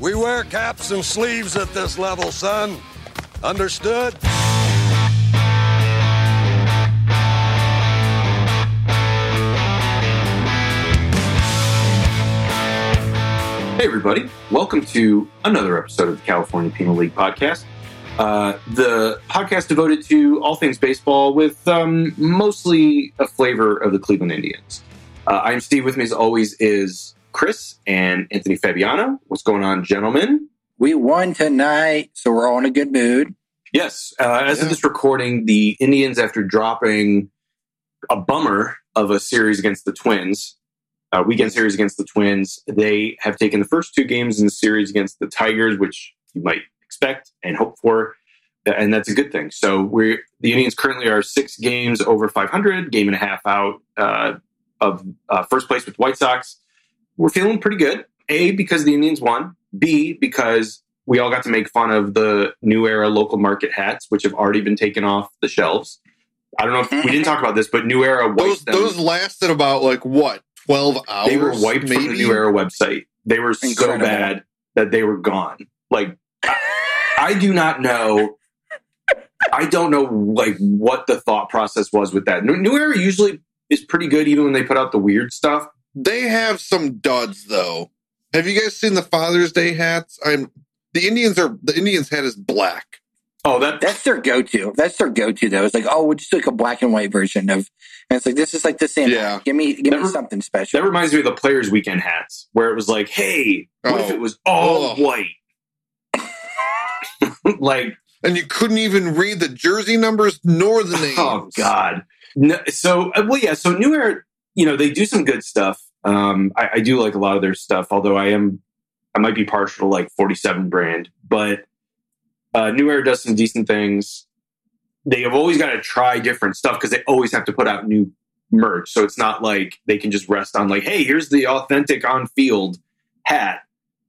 We wear caps and sleeves at this level, son. Understood? Hey, everybody. Welcome to another episode of the California Penal League podcast. Uh, the podcast devoted to all things baseball with um, mostly a flavor of the Cleveland Indians. Uh, I'm Steve. With me, as always, is Chris and Anthony Fabiano. What's going on, gentlemen? We won tonight, so we're all in a good mood. Yes. Uh, as of this recording, the Indians, after dropping a bummer of a series against the Twins, uh, weekend series against the Twins, they have taken the first two games in the series against the Tigers, which you might expect and hope for, and that's a good thing. So we're the Indians currently are six games over 500, game and a half out uh, of uh, first place with White Sox. We're feeling pretty good. A because the Indians won. B because we all got to make fun of the new era local market hats, which have already been taken off the shelves. I don't know if we didn't talk about this, but New Era wiped Those them. those lasted about like what twelve hours. they were wiped maybe? from the New Era website. They were so bad that they were gone. Like I, I do not know. I don't know like what the thought process was with that. New, New Era usually is pretty good, even when they put out the weird stuff. They have some duds though. Have you guys seen the Father's Day hats? I'm the Indians are the Indians hat is black. Oh, that That's their go-to. That's their go-to, though. It's like, oh, we'll just do like a black and white version of. And it's like this is like the same. Yeah. Give me, give Never- me something special. that reminds me of the Players Weekend hats, where it was like, hey, what if Oh. it was all Ugh. white? like And you couldn't even read the jersey numbers nor the names. Oh God. No, so uh, well, yeah. So New Era, you know, they do some good stuff. Um, I, I do like a lot of their stuff, although I am, I might be partial to like Forty Seven brand, but uh, New Era does some decent things. They have always got to try different stuff because they always have to put out new merch. So it's not like they can just rest on like, hey, here's the authentic on field hat.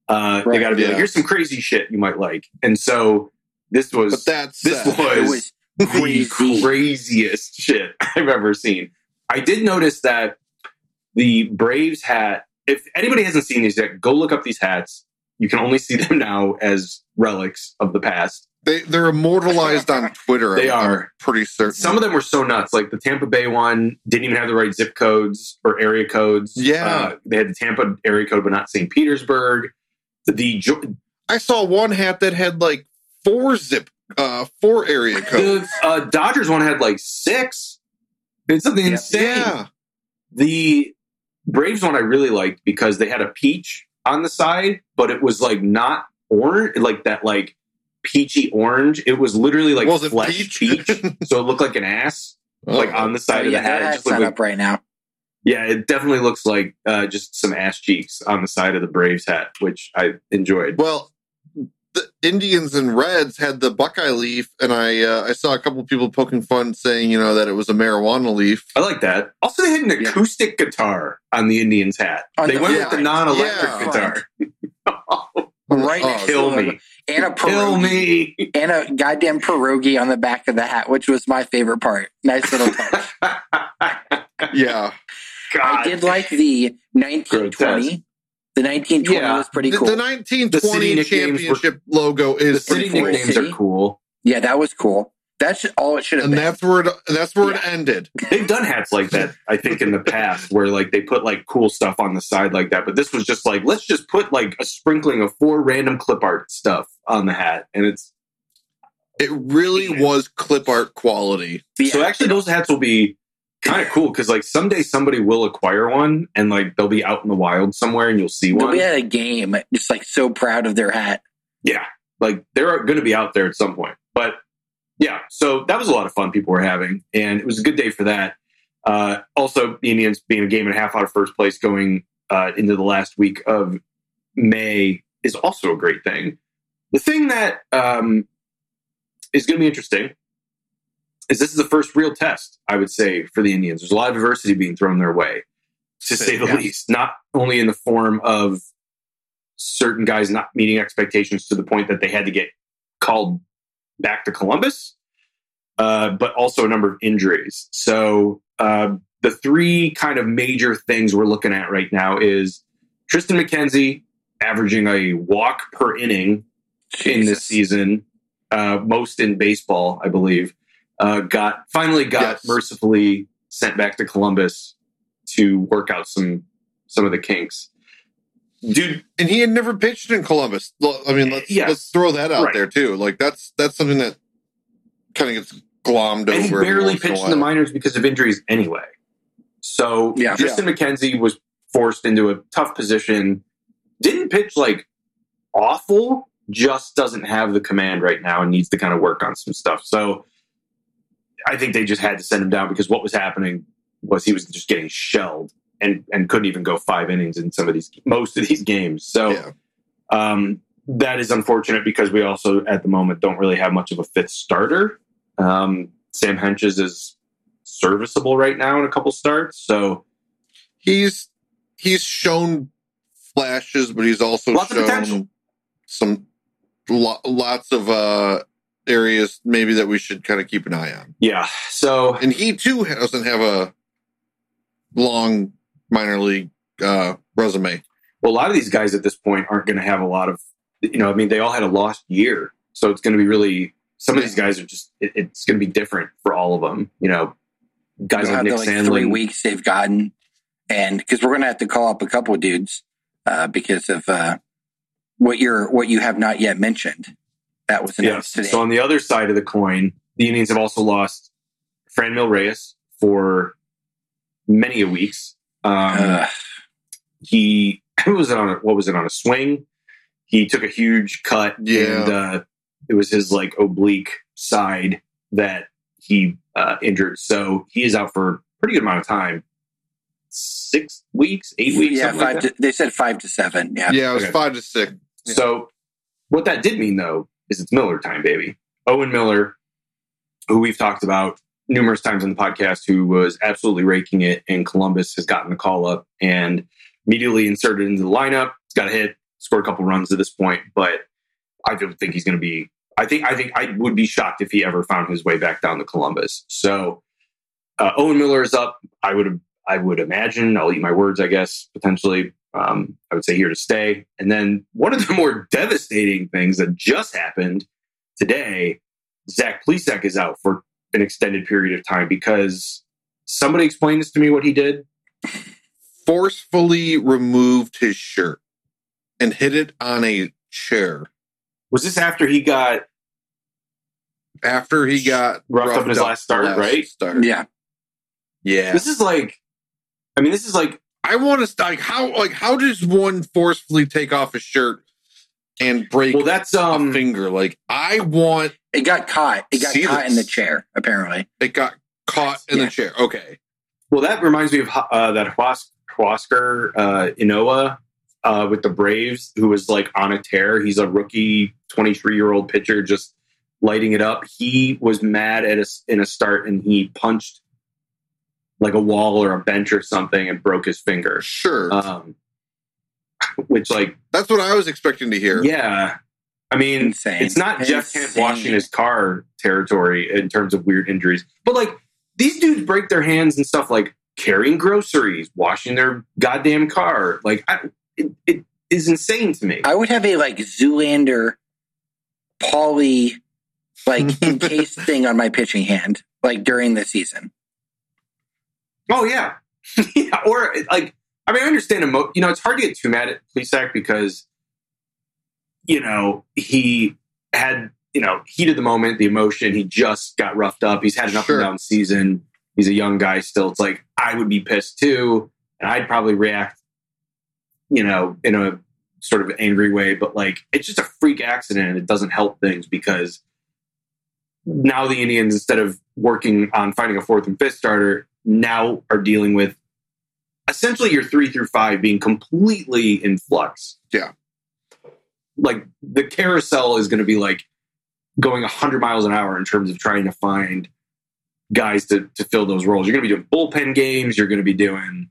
Uh, they got to be like, here's some crazy shit you might like. And so this was But that's this sad. was, was the craziest shit I've ever seen. I did notice that the Braves hat, if anybody hasn't seen these yet, go look up these hats. You can only see them now as relics of the past. they they're immortalized on Twitter. They I'm- I'm are. pretty certain. Some of them were so nuts. Like the Tampa Bay one didn't even have the right zip codes or area codes. Yeah. Uh, they had the Tampa area code, but not St. Petersburg. The, I saw one hat that had like four zip uh four area codes. the uh, Dodgers one had like six. It's something Yeah. insane. yeah. The Braves one I really liked because they had a peach on the side, but it was like not orange, like that like peachy orange. It was literally like Was flesh peach? peach, so it looked like an ass, like Oh. on the side Oh, of yeah, the hat. their It just looked like, up right now. yeah, it definitely looks like uh, just some ass cheeks on the side of the Braves hat, which I enjoyed. Well, the Indians and Reds had the Buckeye leaf, and I uh, I saw a couple of people poking fun, saying you know that it was a marijuana leaf. I like that. Also, they had an Yeah. acoustic guitar on the Indians hat. On they the went with the non-electric Yeah. guitar. Right Oh, Kill to me. And a Kill pierogi. me. And a goddamn pierogi on the back of the hat, which was my favorite part. Nice little touch. Yeah, I did like the 1920. Grotesque. The 1920 Yeah. was pretty cool. the The 1920 city nicknames were- championship logo the is city pretty cool. nicknames are cool. yeah, that was cool. That's all it should have and been. that's where it, that's where it ended. They've done hats like that, I think, in the past, where like they put like cool stuff on the side like that. But this was just like, let's just put like a sprinkling of four random clip art stuff on the hat, and it's It really Yeah. was clip art quality. Yeah. so actually those hats will be kind of cool because like someday somebody will acquire one and like they'll be out in the wild somewhere and you'll see one. They'll be at a game, just like so proud of their hat. Yeah, like they're going to be out there at some point. But yeah, so that was a lot of fun people were having, and it was a good day for that. Uh, also, the Indians being a game and a half out of first place going uh, into the last week of May is also a great thing. The thing that um, is going to be interesting is this is the first real test, I would say, for the Indians. There's a lot of adversity being thrown their way, to say the Yeah. least. Not only in the form of certain guys not meeting expectations to the point that they had to get called back to Columbus, uh, but also a number of injuries. So uh, the three kind of major things we're looking at right now is Triston McKenzie averaging a walk per inning in this season, uh, most in baseball, I believe, uh, got finally got Yes. mercifully sent back to Columbus to work out some some of the kinks. Dude, and he had never pitched in Columbus. I mean, let's Yes. let's throw that out Right. there too. Like that's that's something that kind of gets glommed and he over. every barely pitched in the minors because of injuries anyway. So Yeah. Triston McKenzie was forced into a tough position. Didn't pitch like awful, just doesn't have the command right now and needs to kind of work on some stuff. So I think they just had to send him down because what was happening was he was just getting shelled and and couldn't even go five innings in some of these most of these games. So Yeah. um, that is unfortunate because we also at the moment don't really have much of a fifth starter. Um, Sam Hentges is serviceable right now in a couple starts, so He's he's shown flashes, but he's also Lots shown some lo- lots of uh areas maybe that we should kind of keep an eye on. yeah. So And he too doesn't have a long minor league uh, resume. well, a lot of these guys at this point aren't going to have a lot of, you know, I mean, they all had a lost year, so it's going to be really. Some of these guys are just. It, it's going to be different for all of them. You know, guys like Nick the, like three weeks they've gotten, and because we're gonna have to call up a couple of dudes uh, because of uh, what you're what you have not yet mentioned. That was announced Yes. today. So on the other side of the coin, the Indians have also lost Franmil Reyes for many a weeks. Um, Ugh. he what was it on a, what was it on a swing? He took a huge cut, Yeah. and uh, it was his like oblique side that he uh, injured. So he is out for a pretty good amount of time. Six weeks, eight weeks, yeah, something like five. To, they said five to seven. Yeah, Yeah, it was Okay. five to six. Yeah. So what that did mean though is it's Miller time, baby. Owen Miller, who we've talked about numerous times on the podcast, who was absolutely raking it in Columbus, has gotten the call up and immediately inserted into the lineup. He's got a hit, scored a couple runs at this point, but I don't think he's going to be. I think I think I would be shocked if he ever found his way back down to Columbus. So uh, Owen Miller is up. I would I would imagine. I'll eat my words. I guess potentially. Um, I would say here to stay. And then one of the more devastating things that just happened today, Zach Plesac is out for an extended period of time because somebody explained this to me what he did. Forcefully removed his shirt and hit it on a chair Was this after he got after he got Roughed up in his last start, last right? start. yeah. Yeah. this is like I mean this is like I want to like how like how does one forcefully take off a shirt and break well that's a um finger? Like I want It got caught. It got See caught in the chair. Apparently, it got caught in Yeah. the chair. Okay. well that reminds me of uh, that Huas- Huascar uh Ynoa uh, with the Braves who was like on a tear. He's a rookie 23 year old pitcher just lighting it up. He was mad at us in a start and he punched like a wall or a bench or something and broke his finger. Sure. Um, which like That's what I was expecting to hear. yeah, I mean insane. it's not Jeff Kent Insane. washing his car territory in terms of weird injuries, but like these dudes break their hands and stuff like carrying groceries, washing their goddamn car. Like I, it, it is insane to me. I would have a like Zoolander, Pauly, like encased thing on my pitching hand, like during the season. Oh yeah, yeah. Or like, I mean, I understand. Emo- you know, it's hard to get too mad at Plesac because, you know, he had you know heat of the moment, the emotion. He just got roughed up. He's had an up Sure. and down season. He's a young guy still. It's like I would be pissed too, and I'd probably react, you know, in a sort of angry way. But like, it's just a freak accident, and it doesn't help things because now the Indians, instead of working on finding a fourth and fifth starter, now are dealing with essentially your three through five being completely in flux. Yeah. Like the carousel is going to be like going 100 miles an hour in terms of trying to find guys to, to fill those roles. You're going to be doing bullpen games. You're going to be doing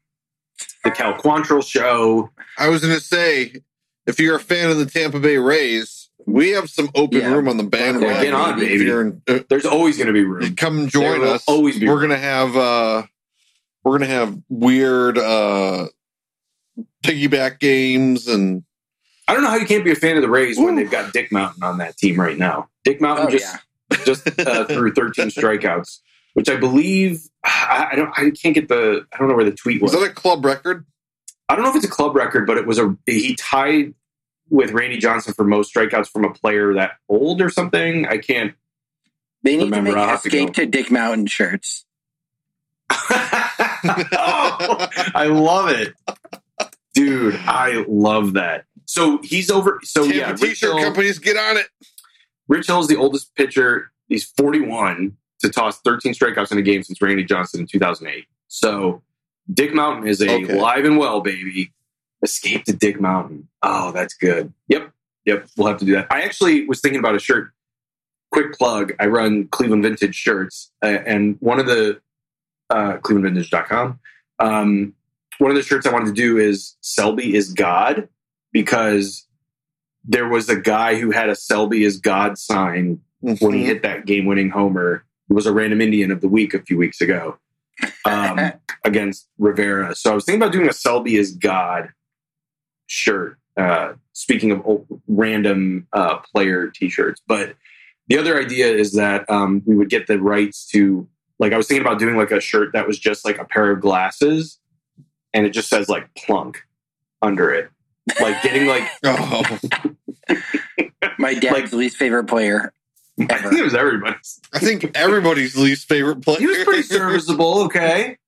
the Cal Quantrill show. I was going to say, if you're a fan of the Tampa Bay Rays, we have some open Yeah. room on the bandwagon. Yeah, get on, If baby. you're in- uh, There's always going to be room. come join There will us. always be we're gonna have uh, we're gonna have weird uh, piggyback games and I don't know how you can't be a fan of the Rays when they've got Dick Mountain on that team right now. Dick Mountain Oh, just yeah. just uh, threw 13 strikeouts, which I believe I, I don't I can't get the I don't know where the tweet Was was. that a club record? I don't know if it's a club record, but it was a he tied with Randy Johnson for most strikeouts from a player that old or something. I can't. They need Remember, to make have to escape to Dick Mountain shirts. oh, I love it, dude. I love that. So he's over. So Tampa yeah, Rich t-shirt Hill, companies, get on it. Rich Hill is the oldest pitcher. He's 41 to toss 13 strikeouts in a game since Randy Johnson in 2008. So Dick Mountain is a Okay. live and well, baby. Escape to Dick Mountain. Oh, that's good. Yep. Yep. We'll have to do that. I actually was thinking about a shirt. Quick plug. I run Cleveland Vintage shirts, uh, and one of the uh, clevelandvintage.com. Um, one of the shirts I wanted to do is Selby is God because there was a guy who had a Selby is God sign when Mm-hmm. he hit that game winning homer. It was a random Indian of the week a few weeks ago um, against Rivera. So I was thinking about doing a Selby is God shirt. Uh, speaking of old, random uh, player t shirts. But the other idea is that um, we would get the rights to, like, I was thinking about doing like a shirt that was just like a pair of glasses and it just says like plunk under it. Like getting like, Oh, My dad's Like- least favorite player. I think it was everybody's. I think everybody's least favorite player. He was pretty serviceable, okay.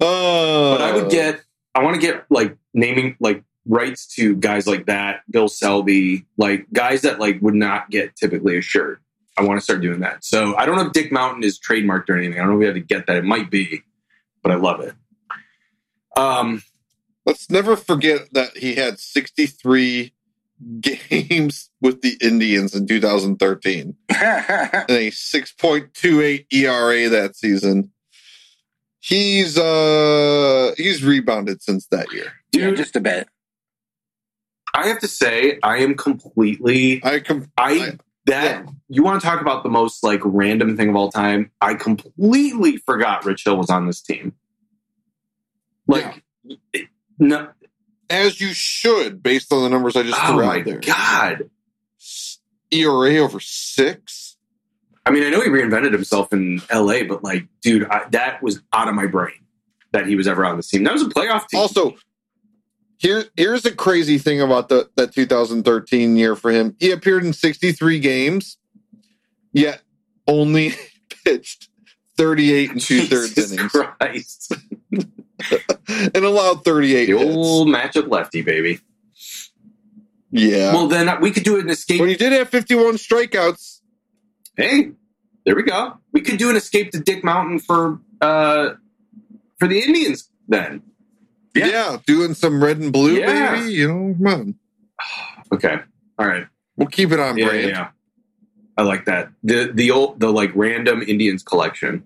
Oh, But I would get, I want to get like naming like rights to guys like that, Bill Selby, like guys that like would not get typically a shirt. I want to start doing that. So I don't know if Dick Mountain is trademarked or anything. I don't know if we have to get that. It might be, but I love it. Um, Let's never forget that he had 63 games with the Indians in 2013 and a 6.28 ERA that season. He's uh he's rebounded since that year. yeah, just a bit. I have to say, I am completely, I com- I I- that you want to talk about the most like random thing of all time. I completely forgot Rich Hill was on this team. Like, it- no, as you should based on the numbers I just oh threw out there. god! ERA over 6. I mean, I know he reinvented himself in LA, but like, dude, I, that was out of my brain that he was ever on this team. That was a playoff team. Also, here here's a crazy thing about the that 2013 year for him. He appeared in 63 games, yet only pitched 38 and two thirds innings Christ. and allowed 38 The hits. old matchup lefty, baby. Yeah. Well, then we could do an escape. when he did have 51 strikeouts, hey, there we go. We could do an escape to Dick Mountain for uh for the Indians then. Yeah. Yeah. doing some red and blue, Yeah. baby. You know, come on. Okay. All right. We'll keep it on Yeah, brand. yeah, yeah. I like that. The the old the like random Indians collection.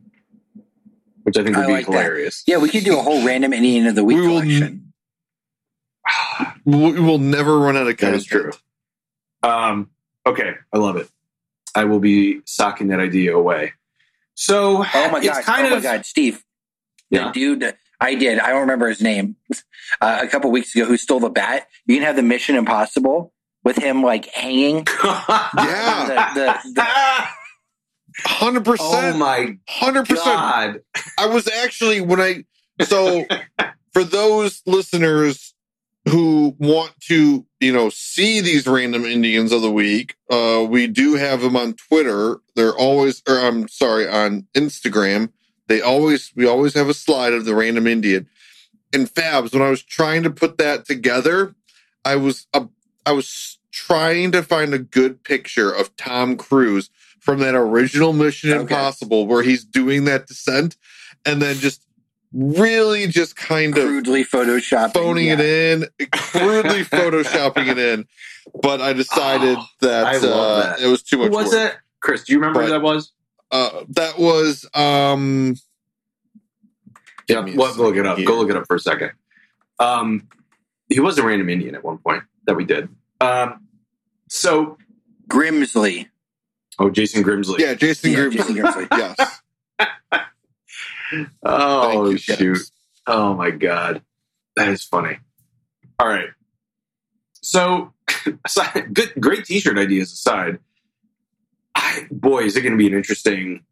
Which I think would I be like that. hilarious. Yeah, we could do a whole random Indian of the week We will- We will never run out of That content. is true. Um, okay, I love it. I will be socking that idea away. So Oh my it's god! kind oh my of god, Steve, Yeah. the dude I did. I don't remember his name. Uh, a couple weeks ago, who stole the bat? You can have the Mission Impossible with him like hanging. Yeah. The, the, the, 100%. oh my 100%. god! I was actually when I so for those listeners who want to, you know, see these random Indians of the week, uh, we do have them on Twitter. They're always, or I'm sorry, on Instagram. They always, we always have a slide of the random Indian. And Fabs, when I was trying to put that together, I was, uh, I was trying to find a good picture of Tom Cruise from that original Mission Okay. Impossible where he's doing that descent and then just really just kind of crudely photoshopping. phoning yeah. it in, crudely photoshopping it in. But I decided Oh, that, I uh, that. it was too Who much was work. it? Chris, do you remember who But- that was? Uh, that was um. Yeah, give me well, go look it up. here. Go look it up for a second. Um, he was a random Indian at one point that we did. Um, so, Grimsley. oh, Jason Grimsley. Yeah, Jason Yeah, Grimsley. Jason Grimsley. yes. Oh you, shoot. Fabs. Oh my god. That is funny. All right. So aside, good, great T-shirt ideas aside, I, boy, is it going to be an interesting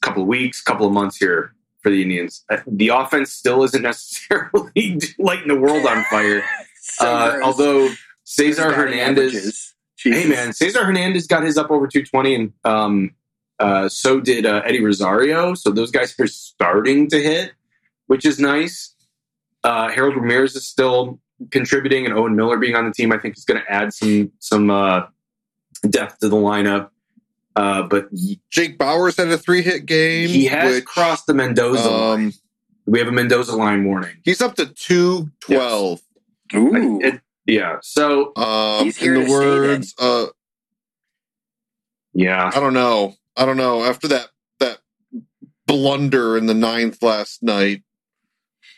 couple of weeks, couple of months here for the Indians. Uh, The offense still isn't necessarily lighting the world on fire. Uh, although Cesar Hernandez, hey man, Cesar Hernandez got his up over 220, and um, uh, so did uh, Eddie Rosario. So those guys are starting to hit, which is nice. Uh, Harold Ramirez is still contributing, and Owen Miller being on the team, I think, is going to add some some uh, depth to the lineup. Uh, but he, Jake Bauers had a three hit game. he has which, crossed the Mendoza line. um, We have a Mendoza line warning. he's up to two twelve. Ooh. It- yeah. So Um, He's here in the words, uh, yeah, I don't know. I don't know. After that that blunder in the ninth last night,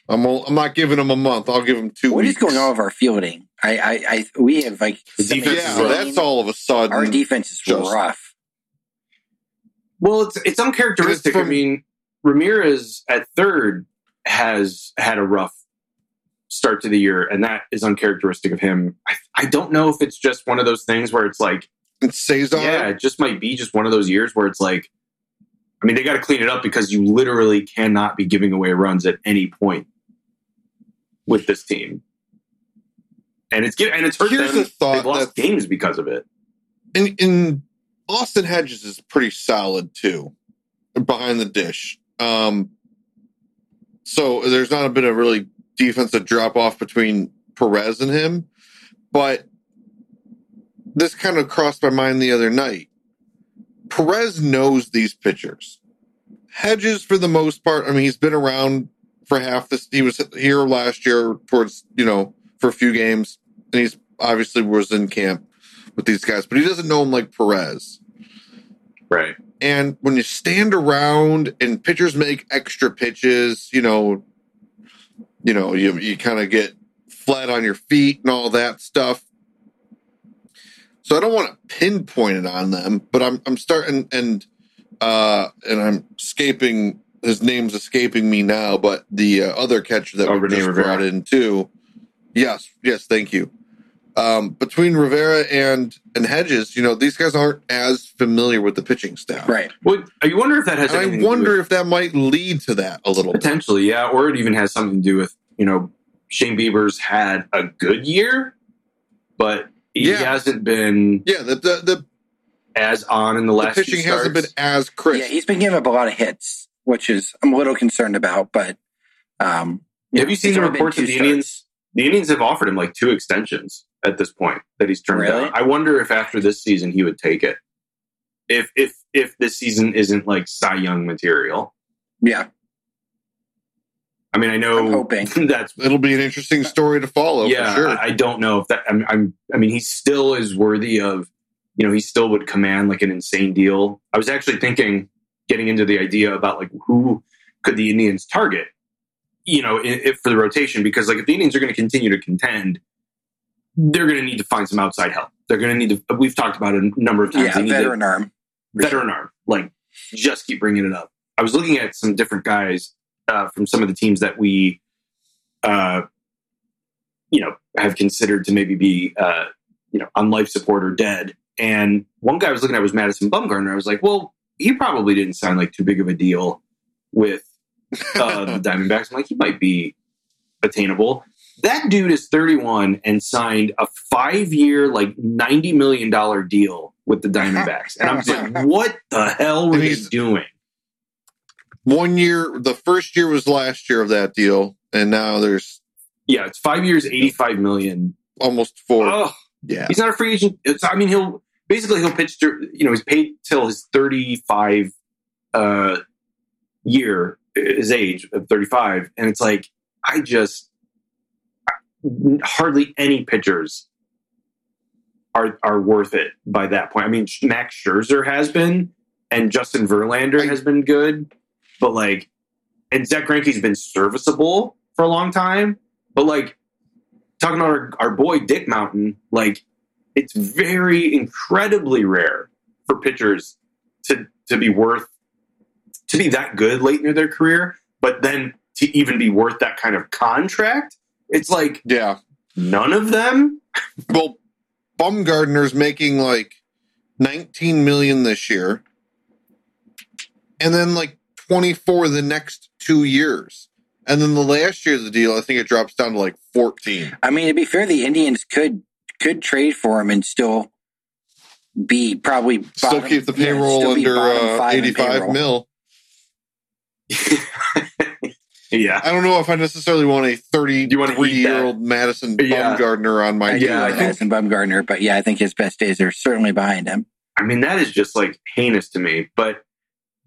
I'm o- I'm not giving him a month. I'll give him two What is weeks. going on with our fielding? I, I, I we have like The defense Yeah, is that's all of a sudden. Our defense is just- rough. Well, it's it's uncharacteristic. It's I mean, Ramirez at third has had a rough start to the year, and that is uncharacteristic of him. I, I don't know if it's just one of those things where it's like, And Cesar, yeah, it just might be just one of those years where it's like, I mean, they got to clean it up because you literally cannot be giving away runs at any point with this team, and it's and it's hurt Here's them. a thought They've lost games because of it. and, and Austin Hedges is pretty solid too, behind the dish. Um, so there's not been a really defensive drop off between Perez and him, but this kind of crossed my mind the other night. Perez knows these pitchers. Hedges, for the most part, I mean, he's been around for half this. He was here last year towards, you know, for a few games, and he's obviously was in camp with these guys, but he doesn't know him like Perez. Right. And when you stand around and pitchers make extra pitches, you know, you know, you you kind of get flat on your feet and all that stuff. So I don't want to pinpoint it on them, but I'm I'm starting and uh and I'm escaping his name's escaping me now, but the uh, other catcher that Oh, we Rene just Rivera. brought in too. Yes, yes, thank you. Um, between Rivera and and Hedges, you know, these guys aren't as familiar with the pitching staff. Right. Well, you wonder if that has. And anything I to do wonder with- if that might lead to that a little bit. Potentially, yeah. Or it even has something to do with, you know, Shane Bieber's had a good year, but he Yeah. hasn't been Yeah, the the, the, as on in the the last few pitching hasn't been as crisp. Yeah, he's been giving up a lot of hits, which is I'm a little concerned about. But um, Have you seen the reports of the starts. Indians? The Indians have offered him like two extensions at this point that he's turned Really? down. I wonder if after this season he would take it. If if if this season isn't like Cy Young material. Yeah, I mean, I know I'm hoping. that's It'll be an interesting story to follow yeah, for sure. I, I don't know if that. I'm, I'm. I mean, he still is worthy of. You know, he still would command like an insane deal. I was actually thinking, getting into the idea about like who could the Indians target. You know, i if for the rotation, because like if the Indians are going to continue to contend, they're going to need to find some outside help. They're going to need to. We've talked about it a number of times. yeah, need to- veteran arm. veteran arm. Like, just keep bringing it up. I was looking at some different guys uh, from some of the teams that we, uh, you know, have considered to maybe be, uh, you know, on life support or dead. And one guy I was looking at was Madison Bumgarner. I was like, well, he probably didn't sign like too big of a deal with uh, the Diamondbacks. I'm like, he might be attainable. That dude is 31 and signed a five year, like $90 million deal with the Diamondbacks. And I'm just like, what the hell were they doing? One year, the first year was last year of that deal, and now there's Yeah, it's five years, 85 million. almost four. Oh, yeah, he's not a free agent. It's, I mean, he'll basically he'll pitch to, you know, he's paid till his 35 uh, year, his age of 35. And it's like, I just, hardly any pitchers are are worth it by that point. I mean, Max Scherzer has been, and Justin Verlander has been good, but like, and Zack Greinke's been serviceable for a long time. But like, talking about our, our boy Dick Mountain, like, it's very incredibly rare for pitchers to to be worth to be that good late in their career, but then to even be worth that kind of contract. It's like yeah. none of them. Well, Bumgardner's making like 19 million this year, and then like 24 the next two years. And then the last year of the deal, I think it drops down to like 14. I mean, to be fair, the Indians could could trade for him and still be probably Still keep the payroll still be under uh, 85 payroll. mil. yeah. I don't know if I necessarily want a You wanna 33 eat that? year old Madison Yeah. Bumgardner on my I team. do Yeah, I think- Madison Bumgarner, but yeah, I think his best days are certainly behind him. I mean, that is just like heinous to me. But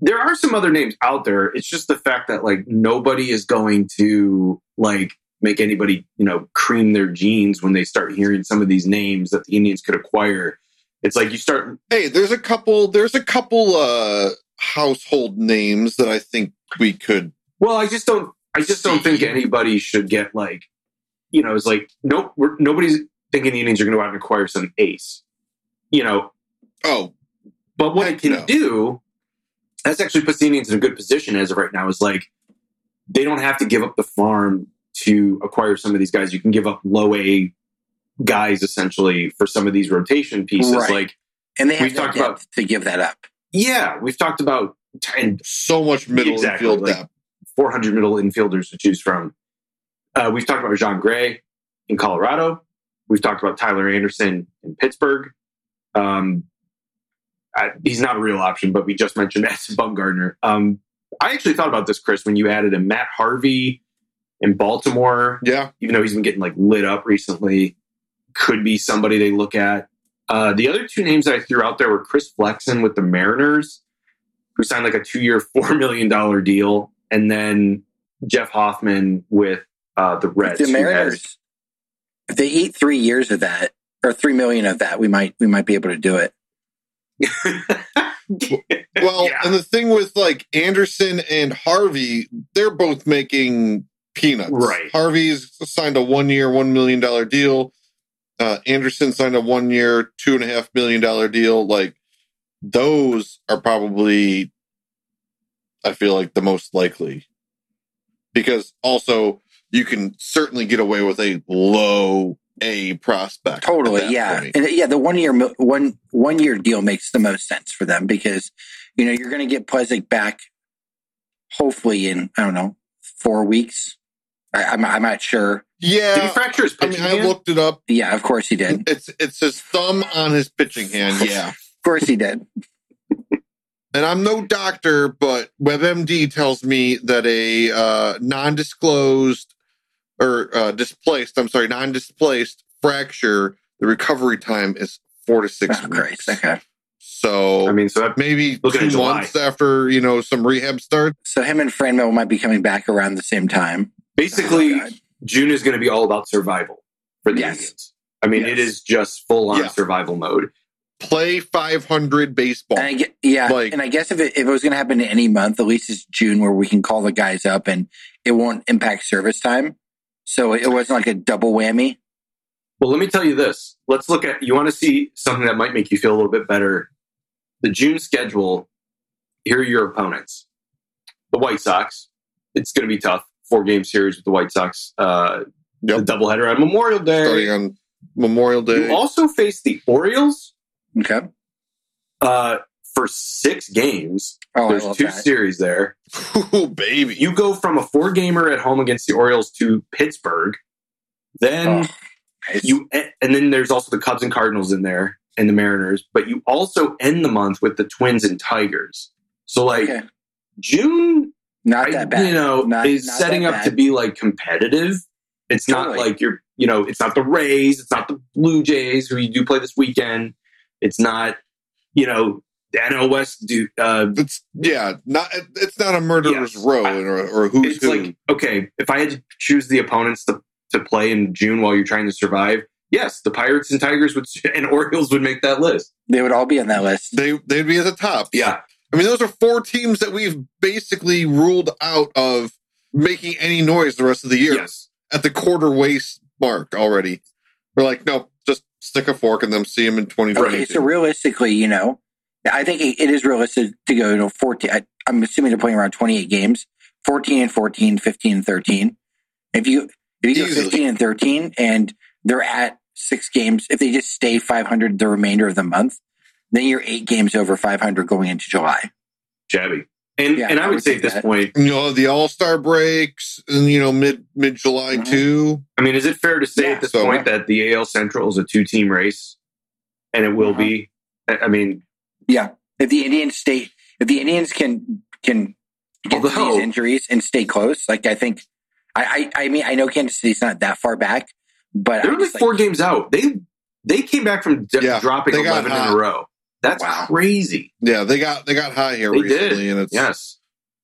there are some other names out there. It's just the fact that like nobody is going to like make anybody, you know, cream their jeans when they start hearing some of these names that the Indians could acquire. It's like you start Hey, there's a couple. There's a couple uh, household names that I think we could. Well, I just don't. I just don't think anybody should get like, you know, it's like nope. We're, nobody's thinking the Indians are going to go out and acquire some ace, you know. Oh, But what it can no. do, that's actually puts the Indians in a good position as of right now. Is like they don't have to give up the farm to acquire some of these guys. You can give up low A guys essentially for some of these rotation pieces. Right. Like, And they have We've talked about- to give that up. yeah, we've talked about and so much middle Exactly, infield like- depth. 400 middle infielders to choose from. Uh, we've talked about Jon Gray in Colorado. We've talked about Tyler Anderson in Pittsburgh. Um, I, he's not a real option, but we just mentioned Madison Bumgardner. Um, I actually thought about this, Chris, when you added a Matt Harvey in Baltimore, Yeah, even though he's been getting like lit up recently, could be somebody they look at. Uh, the other two names that I threw out there were Chris Flexen with the Mariners, who signed like a two-year, four million dollar deal, and then Jeff Hoffman with uh, the Reds. the Mariners, if they eat three years of that or three million of that, we might we might be able to do it. Well, Yeah. and the thing with like Anderson and Harvey, they're both making peanuts. Right. Harvey's signed a one year, $1 million deal. Uh, Anderson signed a one year, $2.5 million deal. Like, those are probably, I feel like, the most likely. Because also, you can certainly get away with a low A prospect. Totally, yeah, point. and yeah. The one year one one year deal makes the most sense for them because you know you're going to get Plesac back, hopefully in I don't know four weeks. I, I'm I'm not sure. Did he Yeah. fracture his I mean, pitching I looked it up. Yeah, of course he did. It's it's his thumb on his pitching hand. Yeah. Of course he did. And I'm no doctor, but WebMD tells me that a uh, non-disclosed or uh, displaced, I'm sorry, non-displaced fracture, the recovery time is four to six Oh, weeks. Christ. Okay. So I mean, so maybe Looking two at July. months after you know some rehab starts. So him and Franmil might be coming back around the same time. basically, Oh, June is going to be all about survival for the Yes. Indians. I mean, it Yes. is just full on Yeah. survival mode. Play 500 baseball. And I get, yeah, Like- and I guess if it, if it was going to happen in any month, at least it's June where we can call the guys up and it won't impact service time. So it wasn't like a double whammy. Well, let me tell you this. Let's look at, you want to see something that might make you feel a little bit better. The June schedule, here are your opponents. The White Sox. It's going to be tough. Four game series with the White Sox. Uh, Yep. The doubleheader on Memorial starting Day. on Memorial Day. You also face the Orioles Okay. uh, for six games. Oh, There's two that. series there. Ooh, baby. You go from a four gamer at home against the Orioles to Pittsburgh. Then Oh, you and then there's also the Cubs and Cardinals in there and the Mariners, but you also end the month with the Twins and Tigers. So like okay. June, Not that bad. you know, Not- is not setting that up to be like competitive. It's not like you're, you know, it's not the Rays, it's not the Blue Jays who you do play this weekend. It's not, you know, the NL West do. Uh, It's yeah, not it's not a murderer's Yes. row I- or, or who's it's who. like okay, if I had to choose the opponents to to play in June while you're trying to survive, yes, the Pirates and Tigers would and Orioles would make that list. They would all be on that list. they they'd be at the top. Yeah, I mean, those are four teams that we've basically ruled out of making any noise the rest of the year yes. at the quarter waste mark already. We're like, no, just stick a fork in them, see them in 2022. Okay, so realistically, you know, I think it it is realistic to go, you know, 14. I, I'm assuming they're playing around 28 games, 14 and 14, 15 and 13. If you if you go 15 and 13 and they're at six games, if they just stay 500 the remainder of the month, then you're eight games over 500 going into July. Shabby. And Yeah, and I I would would say at this that. point, you know the All Star breaks and you know mid mid July Mhm. too. I mean, is it fair to say Yeah, at this so- point that the AL Central is a two team race, and it will Uh-huh. be? I I mean, Yeah. If the Indians stay, if the Indians can, can get through Although- these injuries and stay close, like I think, I, I, I mean, I know Kansas City's not that far back, but they're I only just, like, four games out. They they came back from d- Yeah, dropping they got eleven in a row. That's Wow. crazy. Yeah, they got they got high here They recently, did. and it's Yes,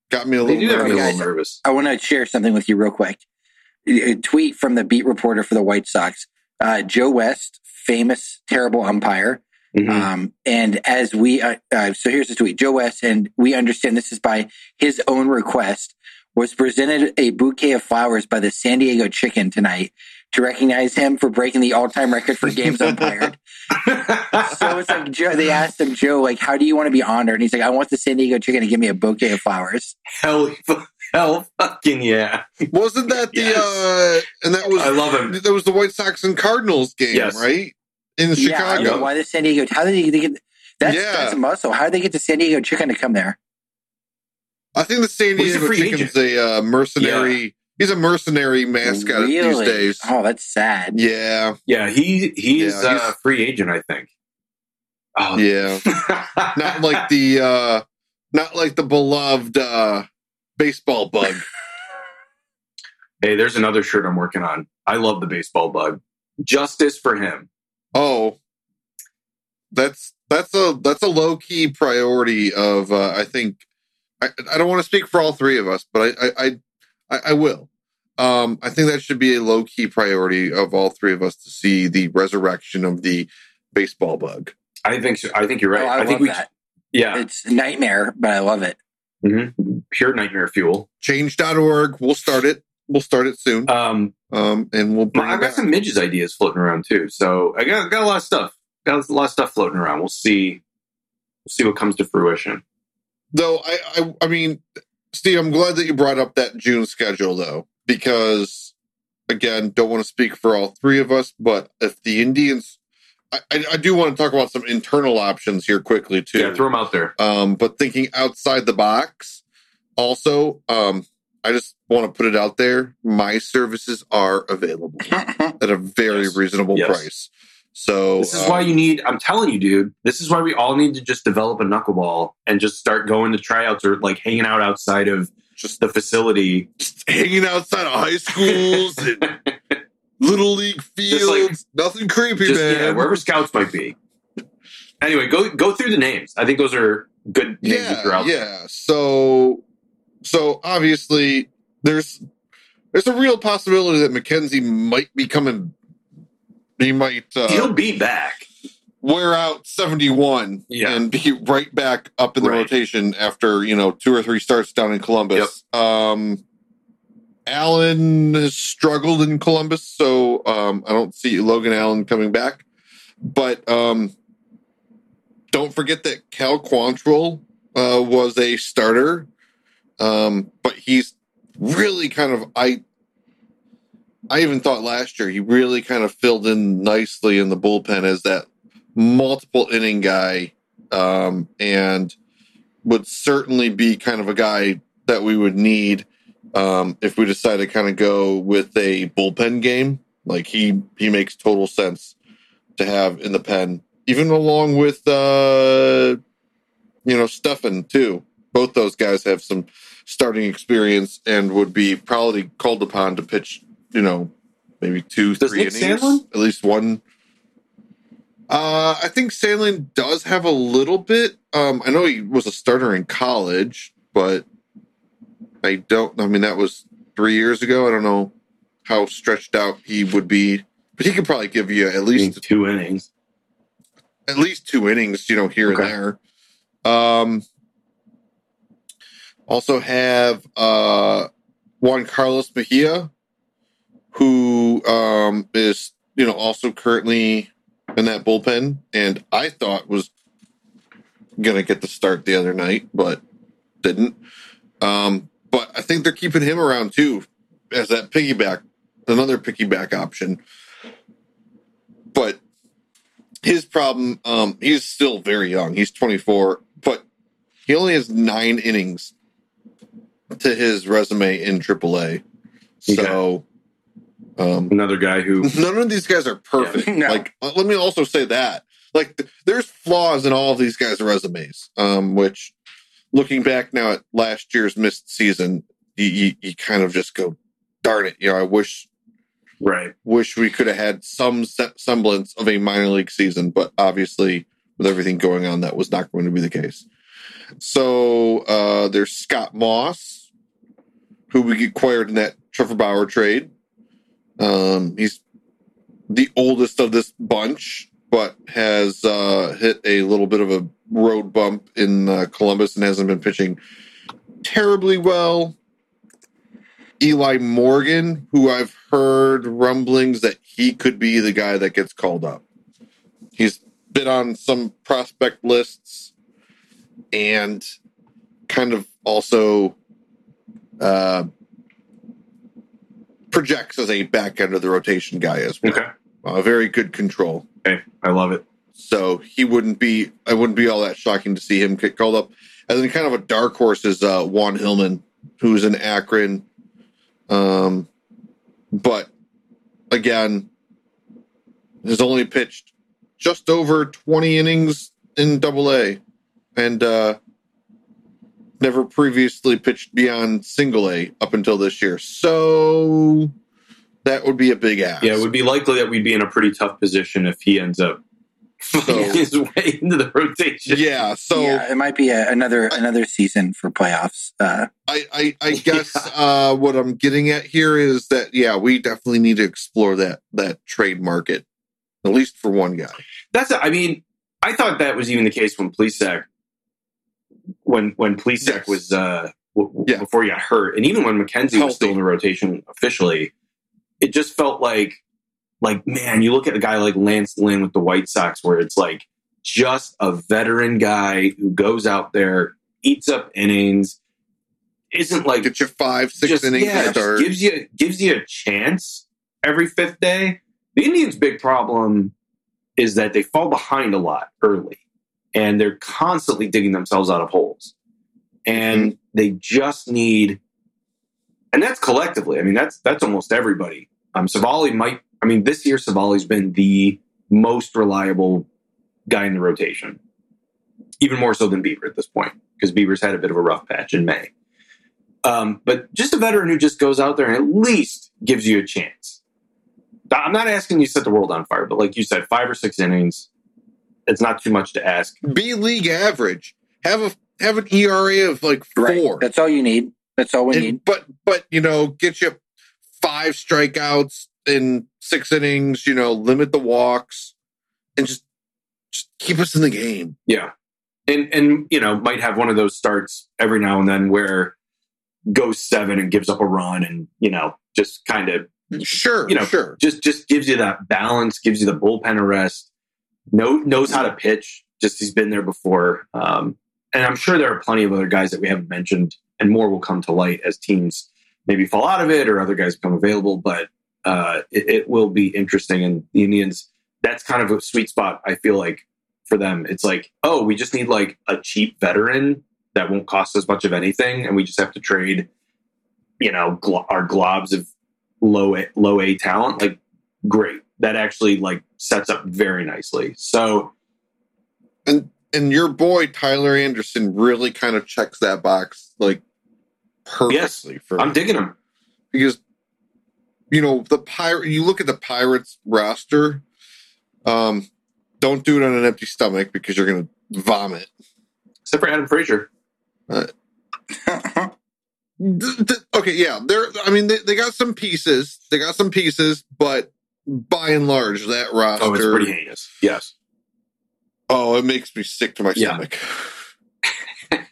got me a little do have me a nervous. little nervous. I want to share something with you real quick. A tweet from the beat reporter for the White Sox, uh, Joe West, famous terrible umpire. Mhm. Um, and as we, uh, uh, so here's the tweet: Joe West, and we understand this is by his own request, was presented a bouquet of flowers by the San Diego Chicken tonight to recognize him for breaking the all-time record for games umpired. so it's like Joe, they asked him, Joe, like, how do you want to be honored? And he's like, I want the San Diego Chicken to give me a bouquet of flowers. hell, hell, fucking yeah! Wasn't that the Yes. uh and that was I love him. that was the White Sox and Cardinals game, Yes. right? In Yeah, I Chicago. don't know why the San Diego? How did they, they get? That's, Yeah. that's muscle. How did they get the San Diego Chicken to come there? I think the San Well, he's a Diego free Chicken's a uh, mercenary. He's a mercenary mascot these days. Oh, that's sad. Yeah, Yeah, he he's Yeah, a free agent, I think. Oh, yeah. not like the uh not like the beloved uh baseball bug. hey, there's another shirt I'm working on. I love the baseball bug. Justice for him. Oh, that's that's a that's a low key priority of uh, I think I, I don't want to speak for all three of us, but I I I, I will. Um, I think that should be a low key priority of all three of us to see the resurrection of the baseball bug. I think so. I think you're right. Oh, I, think love we that. yeah, It's a nightmare, but I love it. mhm. pure nightmare fuel. Change.org. We'll start it. We'll start it soon. Um, Um, and we'll bring I it got back. some midges ideas floating around too. So I got got a lot of stuff. Got a lot of stuff floating around. We'll see. We'll see what comes to fruition. though I, I I mean, Steve, I'm glad that you brought up that June schedule though, because again, don't want to speak for all three of us, but if the Indians, I, I, I do want to talk about some internal options here quickly too. Yeah, throw them out there. um, but thinking outside the box, also, um, I just want to put it out there. My services are available at a very Yes. reasonable Yes. price. So This is um, why you need. I'm telling you, dude. This is why we all need to just develop a knuckleball and just start going to tryouts or like hanging out outside of just the facility. hanging outside of high schools and little league fields. like- Nothing creepy, just man. yeah, wherever scouts might be. Anyway, go go through the names. I think those are good names yeah, yeah. So, so obviously, there's there's a real possibility that McKenzie might be coming. He might He'll uh, be back. Wear out 71 Yeah. and be right back up in the Right. rotation after you know two or three starts down in Columbus. Um, Allen has struggled in Columbus, so um, I don't see Logan Allen coming back. But um, don't forget that Cal Quantrill uh, was a starter, um, but he's really kind of I. I even thought last year he really kind of filled in nicely in the bullpen as that multiple inning guy, um, and would certainly be kind of a guy that we would need um, if we decide to kind of go with a bullpen game. Like he he makes total sense to have in the pen, even along with uh, you know Stephan too. Both those guys have some starting experience and would be probably called upon to pitch. You know, maybe two, Does three Nick innings, Sandlin? at least one. Uh, I think Sandlin does have a little bit. Um, I know he was a starter in college, but I don't. I mean, that was three years ago. I don't know how stretched out he would be, but he could probably give you at least two innings. at least two innings, you know, here Okay. and there. Um, also have uh, Juan Carlos Mejia, who um, is you know also currently in that bullpen, and I thought was gonna get the start the other night, but didn't. Um, but I think they're keeping him around too as that piggyback, another piggyback option. but his problem, um, he's still very young. He's 24, but he only has nine innings to his resume in AAA. So, um, Another guy who none of these guys are perfect. Yeah. No. Like, let me also say that. Like, th- there's flaws in all of these guys' resumes. Um, which, looking back now at last year's missed season, you, you, you kind of just go, "Darn it!" You know, I wish right. wish we could have had some se- semblance of a minor league season, but obviously, with everything going on, that was not going to be the case. So uh, there's Scott Moss, who we acquired in that Trevor Bauer trade. Um, he's the oldest of this bunch, but has uh, hit a little bit of a road bump in uh, Columbus and hasn't been pitching terribly well. Eli Morgan, who I've heard rumblings that he could be the guy that gets called up. He's been on some prospect lists and kind of also uh, projects as a back end of the rotation guy as well. Okay. Uh, very good control. Okay. I love it. So he wouldn't be. I wouldn't be all that shocking to see him get called up. And then kind of a dark horse is uh, Juan Hillman, who's in Akron. Um, but again, has only pitched just over twenty innings in Double A, and uh, never previously pitched beyond Single A up until this year. So that would be a big ask. Yeah, it would be likely that we'd be in a pretty tough position if he ends up finding his way into the rotation. yeah. So. yeah, it might be a, another another season for playoffs. Uh, I, I, I guess uh, what I'm getting at here is that yeah, we definitely need to explore that that trade market, at least for one guy. That's. I mean, I thought that was even the case when Plesac, when when Plesac Yes. was uh, w- Yeah. before he got hurt, and even when McKenzie Healthy. was still in the rotation officially, it just felt like like man, you look at a guy like Lance Lynn with the White Sox, where it's like just a veteran guy who goes out there, eats up innings, isn't like Get your five, six just, innings yeah, just gives you gives you a chance every fifth day. The Indians' big problem is that they fall behind a lot early, and they're constantly digging themselves out of holes, and they just need, and that's collectively. I mean, that's that's almost everybody. Um, Civale might. I mean, this year Civale's been the most reliable guy in the rotation, even more so than Bieber at this point, because Bieber's had a bit of a rough patch in May. Um, but just a veteran who just goes out there and at least gives you a chance. I'm not asking you to set the world on fire, but like you said, five or six innings, it's not too much to ask. Be league average. Have a have an ERA of like right. four. That's all you need. That's all we And- need. but but you know, get you five strikeouts in six innings. You know, limit the walks, and just just keep us in the game. Yeah. And and you know, might have one of those starts every now and then where goes seven and gives up a run and, you know, just kind of Sure, You know, sure. just just gives you that balance, gives you the bullpen a rest. Know, knows how to pitch. Just he's been there before. Um, and I'm sure there are plenty of other guys that we haven't mentioned, and more will come to light as teams maybe fall out of it or other guys become available. But uh, it, it will be interesting. And the Indians, that's kind of a sweet spot. I feel like for them, it's like, oh, we just need like a cheap veteran that won't cost us much of anything, and we just have to trade, you know, glo- our globs of low a, low A talent, like great. That actually like sets up very nicely. So and and your boy Tyler Anderson really kind of checks that box like perfectly for I'm me. digging him. because you know the pirate. You look at the Pirates roster. Um, don't do it on an empty stomach because you're going to vomit. Except for Adam Frazier. Th- okay, yeah, they're. I mean, they, they got some pieces. They got some pieces, but by and large, that roster. Oh, it's pretty heinous. Yes. oh, it makes me sick to my Yeah. stomach.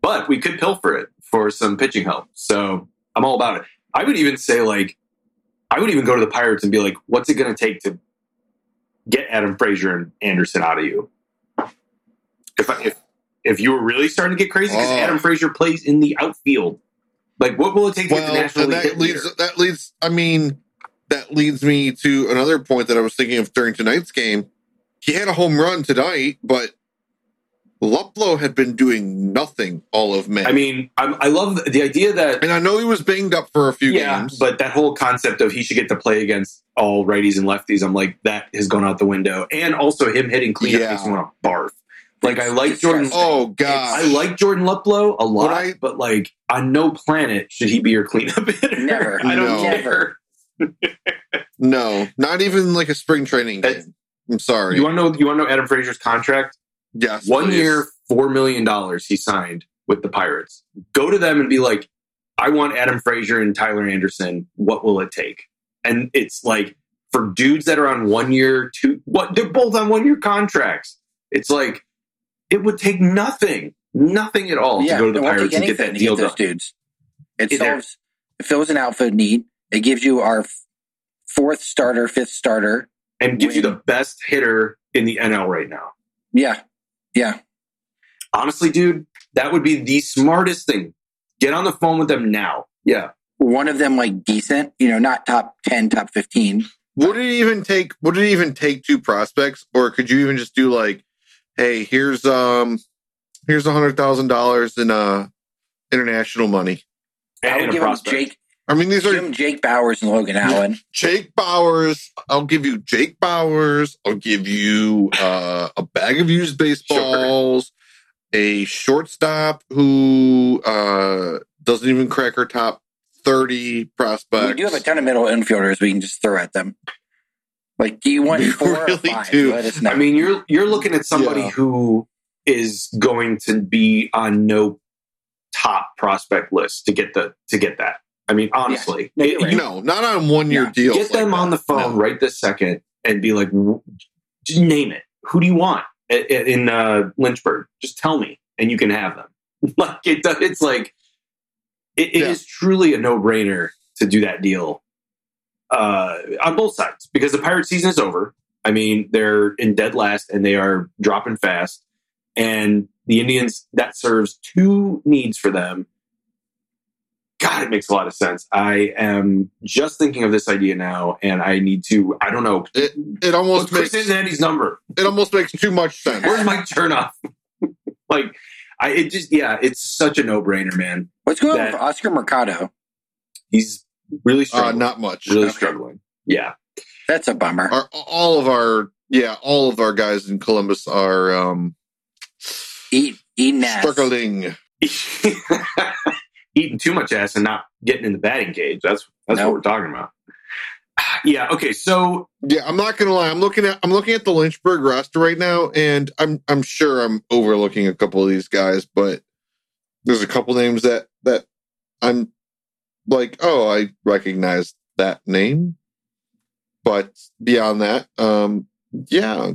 But we could pilfer it for some pitching help. So I'm all about it. I would even say like I would even go to the Pirates and be like, what's it gonna take to get Adam Frazier and Anderson out of you? If I, if if you were really starting to get crazy, because Oh. Adam Frazier plays in the outfield. Like what will it take to get the Well, National League that leads. leader? That leads. I mean, that leads me to another point that I was thinking of during tonight's game. He had a home run tonight, but Luplow had been doing nothing all of May. I mean, I'm, I love the, the idea that and I know he was banged up for a few yeah, games. but that whole concept of he should get to play against all righties and lefties, I'm like that has gone out the window, and also him hitting cleanup Yeah. makes me want to barf. Like I like Jordan. oh god, I like Jordan Luplow a lot, I- but like on no planet should he be your cleanup hitter. Never. I don't No. care. no, not even like a spring training That's- game. I'm sorry. You want to know? You want to know Adam Frazier's contract? yes, One please. year, four million dollars he signed with the Pirates. Go to them and be like, I want Adam Frazier and Tyler Anderson. What will it take? And it's like for dudes that are on one year, two what they're both on one year contracts. It's like it would take nothing, nothing at all yeah, to go to the Pirates and get that deal get those done. dudes. It Is there- solves, it fills an outfield need. It gives you our fourth starter, fifth starter. And gives you the best hitter in the NL right now. Yeah, yeah. Honestly, dude, that would be the smartest thing. Get on the phone with them now. Yeah. One of them like decent, you know, not top ten, top fifteen. Would it even take? Would it even take two prospects, or could you even just do like, hey, here's um, here's a hundred thousand dollars in uh international money. I would give him. Jake, I mean, these give are him Jake Bauers and Logan Allen. Jake Bauers. I'll give you Jake Bauers. I'll give you uh, a bag of used baseballs, a shortstop who uh, doesn't even crack our top thirty prospects. We do have a ton of middle infielders we can just throw at them. Like, do you want We four or five? do. Let us know. I mean, you're you're looking at somebody Yeah. who is going to be on no top prospect list to get the to get that. I mean, honestly, No, it- right. you no, not on one year Yeah. deals. get them like on the phone No. right this second and be like, just name it. Who do you want i- i- in uh, Lynchburg? Just tell me, and you can have them. like it, it's like it, it is Yeah. truly a no brainer to do that deal uh, on both sides because the pirate season is over. I mean, they're in dead last and they are dropping fast. And the Indians, that serves two needs for them. God, it makes a lot of sense. I am just thinking of this idea now, and I need to, I don't know. It What's almost Chris makes Antonetti's number? it almost makes too much sense. Where's Mike Chernoff? like, I, it just, yeah, it's such a no brainer, man. What's going on with Oscar Mercado? He's really Uh, not much. really Okay. struggling. Yeah. That's a bummer. Our, all of our yeah, all of our guys in Columbus are um Eat, eating ass. struggling. eating too much ass and not getting in the batting cage. That's that's No. what we're talking about. Yeah. Okay. So Yeah, I'm not gonna lie. I'm looking at I'm looking at the Lynchburg roster right now, and I'm I'm sure I'm overlooking a couple of these guys, but there's a couple names that that I'm like, oh, I recognize that name. But beyond that, um, yeah,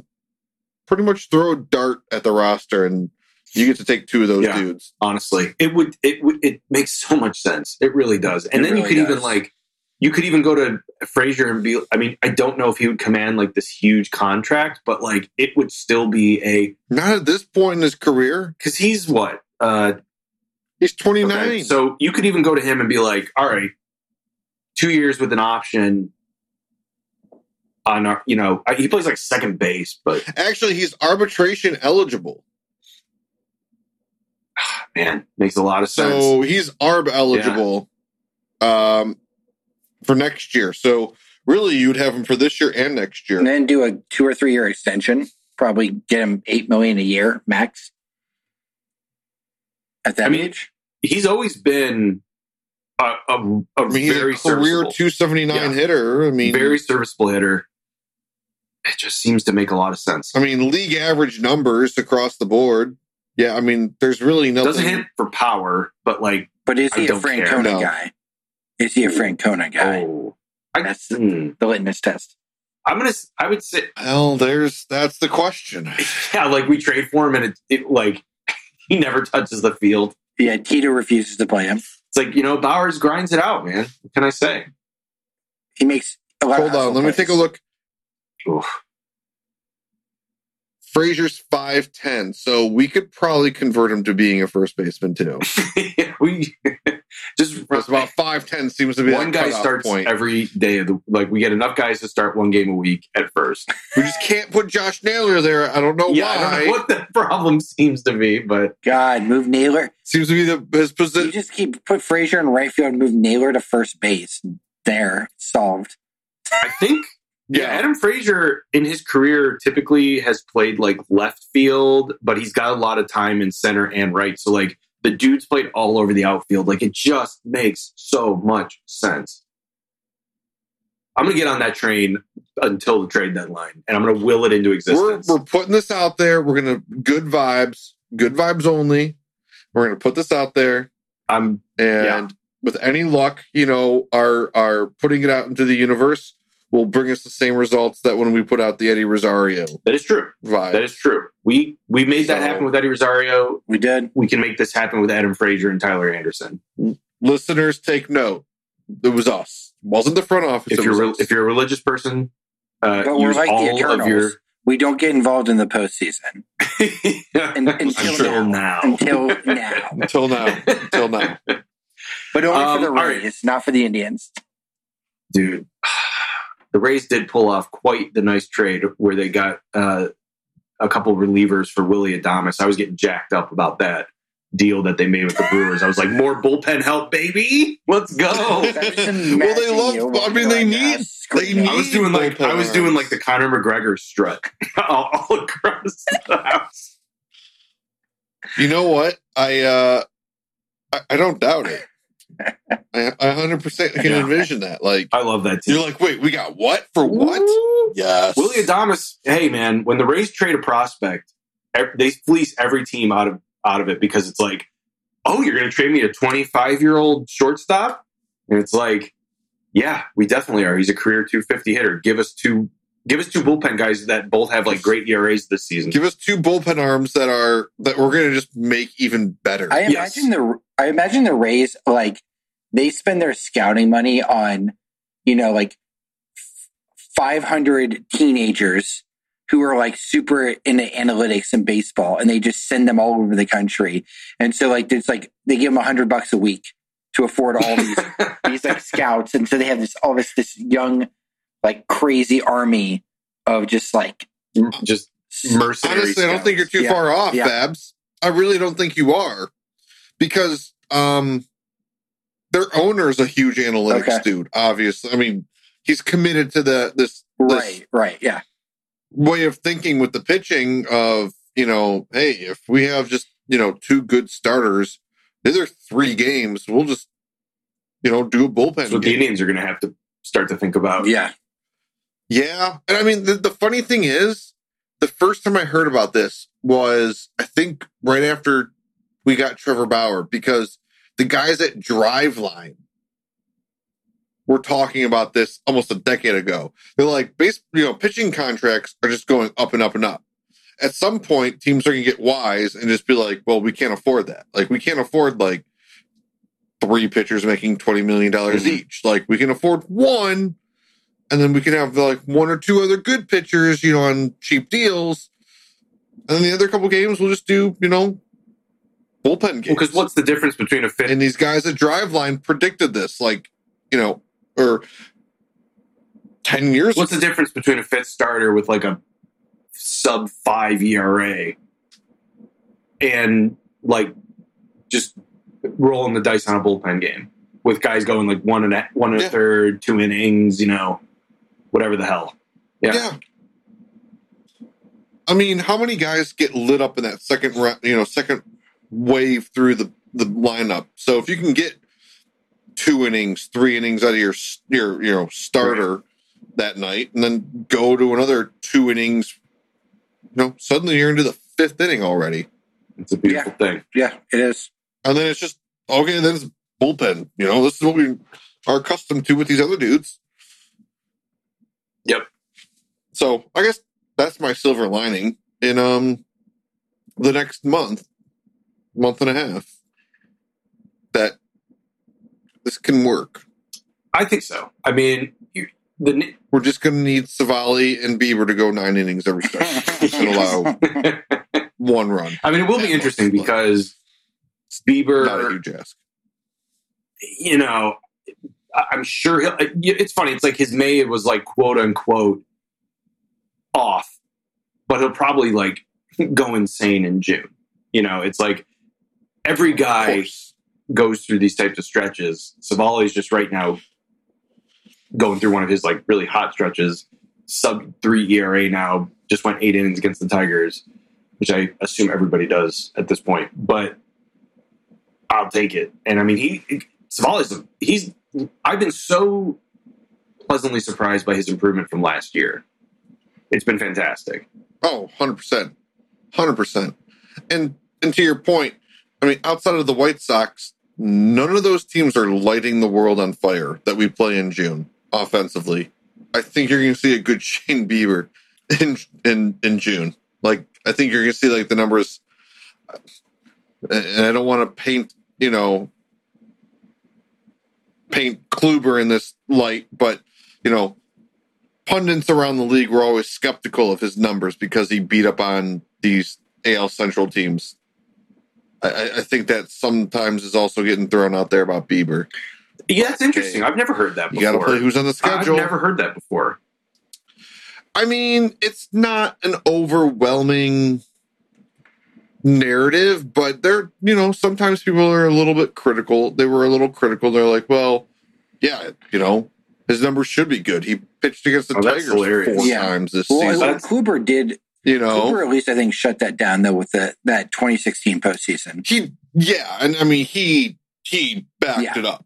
pretty much throw a dart at the roster, and you get to take two of those Yeah. dudes. honestly, it would it would it makes so much sense. It really does. And It then you really could even like you could even go to Frazier and be. I mean, I don't know if he would command like this huge contract, but like it would still be a Not at this point in his career. because he's what uh He's 29. Okay, So you could even go to him and be like, all right, two years with an option on our, you know, uh, he plays like second base, but Actually, he's arbitration eligible. Man, makes a lot of sense. So he's ARB eligible um, for next year. So really, you'd have him for this year and next year. and then do a two or three year extension. Probably get him eight million a year max. At that I mean, age, He's always been a, a, a I mean, he's very a career serviceable, 279 Yeah. hitter. I mean, very serviceable hitter. It just seems to make a lot of sense. I mean, league average numbers across the board. Yeah, I mean, there's really nothing. Doesn't hit for power, but like, but is I he a. Francona No. guy? Is he a Francona guy? oh, I, That's hmm. the litmus test. I'm gonna. s- I would say, Well, there's that's the question. yeah, like we trade for him, and it, it like he never touches the field. Yeah, Tito refuses to play him. It's like you know Bauers grinds it out, man. What can I say? He makes a lot. Hold of on, hustle let me take a look. Oof. Frazier's 5'10, so we could probably convert him to being a first baseman too. we just It's about five ten seems to be one guy starts point. every day of the like. We get enough guys to start one game a week at first. we just can't put Josh Naylor there. I don't know yeah, why. I don't know what the problem seems to be, but God, move Naylor. Seems to be the his You position. just keep put Frazier in right field, and move Naylor to first base. There, solved. I think yeah, Adam Frazier in his career typically has played like left field, but he's got a lot of time in center and right. So like the dude's played all over the outfield. Like it just makes so much sense. I'm gonna get on that train until the trade deadline, and I'm gonna will it into we're existence. we're putting this out there. We're gonna good vibes, good vibes only. We're gonna put this out there, I'm and Yeah. with any luck, you know, our our putting it out into the universe will bring us the same results that when we put out the Eddie Rosario that is true. vibe. That is true. We we made that happen with Eddie Rosario. We did. We can make this happen with Adam Frazier and Tyler Anderson. Listeners, take note. It was us. It wasn't the front office. If you're re- if you're a religious person, uh, But we're use like the all of Eternals. your We don't get involved in the postseason Un- until until now. now. until now, until now, until now. but only Um, for the all right. Rays, not for the Indians. dude. The Rays did pull off quite the nice trade where they got uh, a couple relievers for Willy Adames. I was getting jacked up about that deal that they made with the Brewers. I was like, more bullpen help, baby. Let's go. Well, they love- I mean, they need- around, uh, need- I was doing like I was doing like the Conor McGregor strut all, all across the house. You know what? I uh I, I don't doubt it. I, I 100% can Yeah. envision that. Like I love that team. you're like, wait, we got what for what? Yes. Willy Adames, hey man, when the Rays trade a prospect, they fleece every team out of out of it because it's like, oh, you're going to trade me a 25 year old shortstop, and it's like, yeah, we definitely are. He's a career 250 hitter. Give us two, give us two bullpen guys that both have like great ERAs this season. Give us two bullpen arms that are that we're gonna just make even better. I Yes. imagine the I imagine the Rays like they spend their scouting money on you know like five hundred teenagers who are like super into analytics and baseball, and they just send them all over the country. And so like it's like they give them a hundred bucks a week to afford all these these like scouts, and so they have this all this this young like crazy army of just like Just mercenary. Honestly, I don't think you're too Yeah. far off, Yeah. Babs. I really don't think you are. Because um their owner's a huge analytics Okay. dude, obviously. I mean, he's committed to the this right, right, yeah. way of thinking with the pitching of, you know, hey, if we have just, you know, two good starters, these are three games, we'll just, you know, do a bullpen That's what the. Indians are going to have to start to think about. Yeah. Yeah. And I mean, the, the funny thing is, the first time I heard about this was, I think, right after we got Trevor Bauer, because the guys at Driveline were talking about this almost a decade ago. They're like, base, you know, pitching contracts are just going up and up and up. At some point, teams are going to get wise and just be like, well, we can't afford that. Like, we can't afford like three pitchers making $20 million Mhm. each. Like, we can afford one and then we can have like one or two other good pitchers, you know, on cheap deals. And then the other couple games we'll just do, you know, bullpen games. Because what's the difference between a fifth? and these guys at Driveline predicted this, like, you know, or ten years. What's the difference between a fifth starter with like a sub five ERA and like just rolling the dice on a bullpen game with guys going like one and a, one and Yeah. a third, two innings, you know, whatever the hell. Yeah. yeah. I mean, how many guys get lit up in that second round, you know, second wave through the, the lineup? So if you can get two innings, three innings out of your your you know starter that night, and then go to another two innings, you know, suddenly you're into the fifth inning already, It's a beautiful thing. Yeah, it is. and then it's just okay. Then it's bullpen. You know, this is what we are accustomed to with these other dudes. Yep. So I guess that's my silver lining in um the next month, month and a half. That this can work. I think so. I mean, you, the We're just going to need Civale and Bieber to go nine innings every start and allow one run. I mean, it will be Yeah, interesting most- because Not a Bieber huge ask. you know, I- I'm sure he'll. It's funny. It's like his May was like quote unquote off, but he'll probably like go insane in June. You know, it's like every guy goes through these types of stretches. Civale's just right now going through one of his like really hot stretches. Sub three ERA now. Just went eight innings against the Tigers, which I assume everybody does at this point. But I'll take it. And I mean, he Civale's he's. I've been so pleasantly surprised by his improvement from last year. It's been fantastic. Oh, 100%. 100%. And and to your point, I mean, outside of the White Sox, none of those teams are lighting the world on fire that we play in June offensively. I think you're going to see a good Shane Bieber in in in June. Like I think you're going to see like the numbers and I don't want to paint, you know, paint Kluber in this light, but you know, pundits around the league were always skeptical of his numbers because he beat up on these AL Central teams. I- I, I think that sometimes is also getting thrown out there about Bieber. Yeah, that's interesting. I've never heard that You before. got to play who's on the schedule. I've never heard that before. I mean, it's not an overwhelming narrative, but they're, you know, sometimes people are a little bit critical. They were a little critical. They're like, well, yeah, you know, his numbers should be good. He pitched against the Oh, Tigers hilarious. four Yeah. times this Well, season. well, Kluber did. You know, Kluber at least I think shut that down though with the that 2016 postseason. he, yeah, and I mean, he he backed Yeah. it up.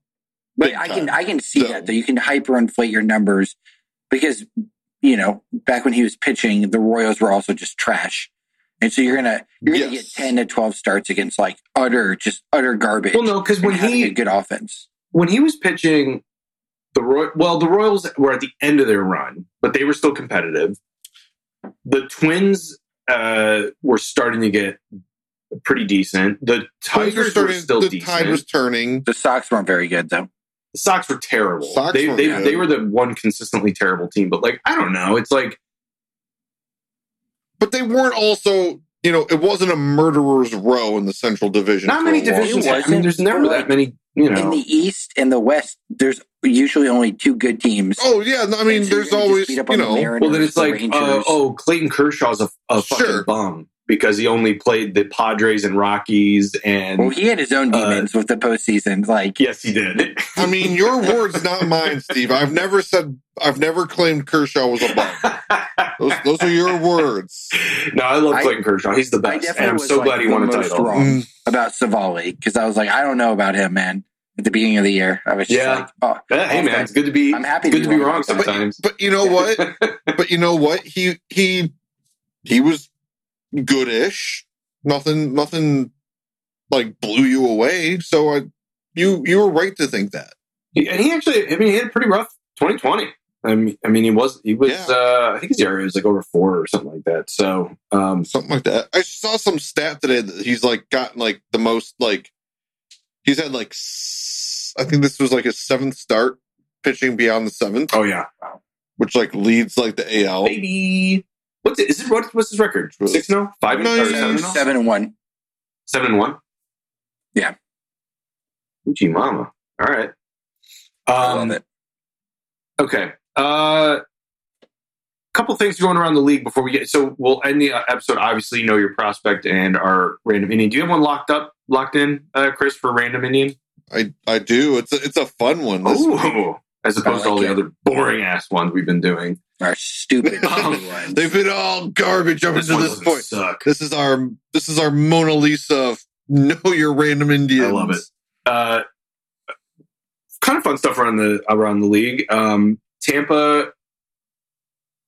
But I can time. I can see So- that though. You can hyperinflate your numbers because you know back when he was pitching, the Royals were also just trash, and so you're gonna you're gonna Yes. get 10 to 12 starts against like utter just utter garbage. Well, no, because when he a good offense. when he was pitching the Roy, well, the Royals were at the end of their run, but they were still competitive. The Twins uh, were starting to get pretty decent. The Tigers Tigers were starting, still the decent. tide was turning. The Sox weren't very good though. the Sox were terrible. Sox they were they, good. they were the one consistently terrible team. But like I don't know, it's like But they weren't also, you know, it wasn't a murderer's row in the Central Division. not many divisions. I mean, there's never that many. You know, In the East and the West, there's usually only two good teams. Oh yeah, I mean, so there's always beat you up on the know, Mariners, well then it's the like uh, oh Clayton Kershaw's a, a fucking Sure. bum because he only played the Padres and Rockies and Well, he had his own Uh, demons with the postseason. Like, yes he did. I mean, your words, not mine, Steve. I've never said, I've never claimed Kershaw was a bum. Those, those are your words. no, I love I- Clayton Kershaw. He's the best, and I'm so like, glad he the won a most title. wrong. Mm, about Civale because I was like, I don't know about him, man. At the beginning of the year, I was just Yeah. like, oh, Yeah, hey man, Okay. it's good to be. I'm happy it's to good to be be wrong wrong sometimes. But you know what? But you know what? He he he was goodish. Nothing, nothing like blew you away. So I, you you were right to think that. He- and he actually, I mean, he had a pretty rough 2020. I mean, I mean, he was he was. Yeah. Uh, I think his ERA was like over four or something like that. So, um, something like that. I saw some stat today that he's like gotten like the most like he's had like s- I think this was like his seventh start pitching beyond the seventh, oh yeah, which like leads like the AL. maybe what's it? Is it what, what's his record? Six no, five No, or seven, seven, and one. seven and one. Yeah. Uchi mama. All right. I Um, love it. Okay. Uh, couple things going around the league before we get. So we'll end the uh, episode. Obviously, know your prospect and our random Indian. Do you have one locked up, locked in, uh, Chris, for random Indian? I I do. It's a, it's a fun one. This. Ooh, as opposed to all like the other boring ass ones we've been doing. Our stupid Um, ones. They've been all garbage up This until one this point. suck. This is our this is our Mona Lisa of know your random Indians. I love it. Uh, kind of fun stuff around the around the league. Um, Tampa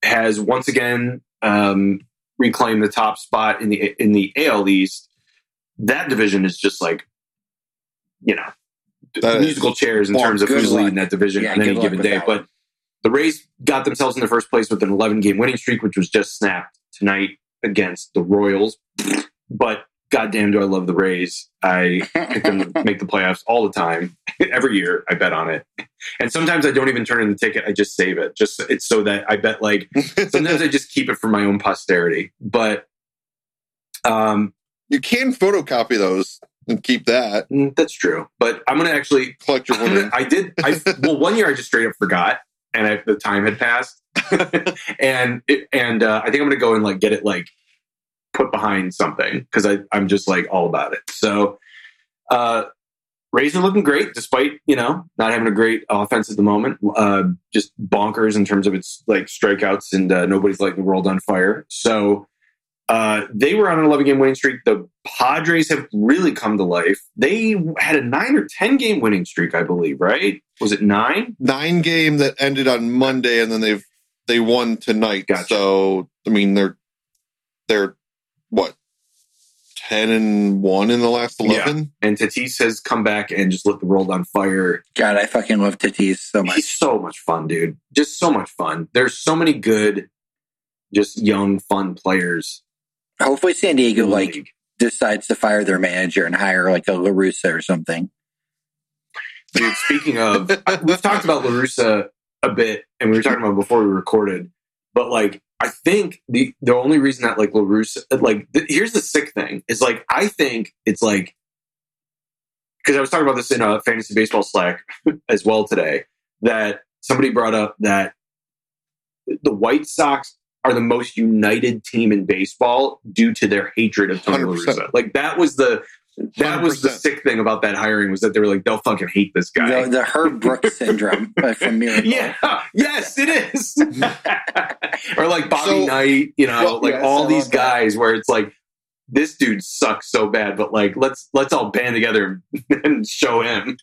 has once again um, reclaimed the top spot in the in the AL East. That division is just like, you know, That is- musical chairs in terms of who's luck. leading that division Yeah, on any given day. But the Rays got themselves in the first place with an 11 game winning streak, which was just snapped tonight against the Royals. But goddamn, do I love the Rays! I pick them to make the playoffs all the time. Every year, I bet on it, and sometimes I don't even turn in the ticket. I just save it. Just it's so that I bet like sometimes I just keep it for my own posterity. But um, you can photocopy those and keep that. Mm, That's true, but I'm gonna actually. Collect your winning. I did. I well, one year I just straight up forgot, and I, the time had passed, and it, and uh, I think I'm gonna go and like get it like put behind something because I I'm just like all about it. So, uh, Rays are looking great despite you know not having a great offense at the moment. Uh, just bonkers in terms of its like strikeouts and uh, nobody's lighting the world on fire. So. Uh, they were on an 11 game winning streak. The Padres have really come to life. They had a nine or 10 game winning streak, I believe, right? Was it nine? Nine game that ended on Monday, and then they've they won tonight. Gotcha. So I mean, they're they're what ten and one in the last eleven. And Tatis has come back and just lit the world on fire. God, I fucking love Tatis so much. He's so much fun, dude. Just so much fun. There's so many good, just young, fun players. Hopefully, San Diego like league. decides to fire their manager and hire like a La Russa or something. Dude, speaking of, we've talked about La Russa a bit, and we were talking about before we recorded, but like, I think the the only reason that like La Russa, like, th- here's the sick thing is like, I think it's like, because I was talking about this in a fantasy baseball Slack as well today, that somebody brought up that the White Sox are the most united team in baseball due to their hatred of Tony 100%. La Russa. Like, that was the. That was the sick thing about that hiring was that they were like they'll fucking hate this guy. The, the Herb Brooks syndrome from Miracle. Yeah, yes, it is. or like Bobby So- Knight, you know, Well, like yes, all I these love that. guys where it's like this dude sucks so bad, but like let's let's all band together and show him.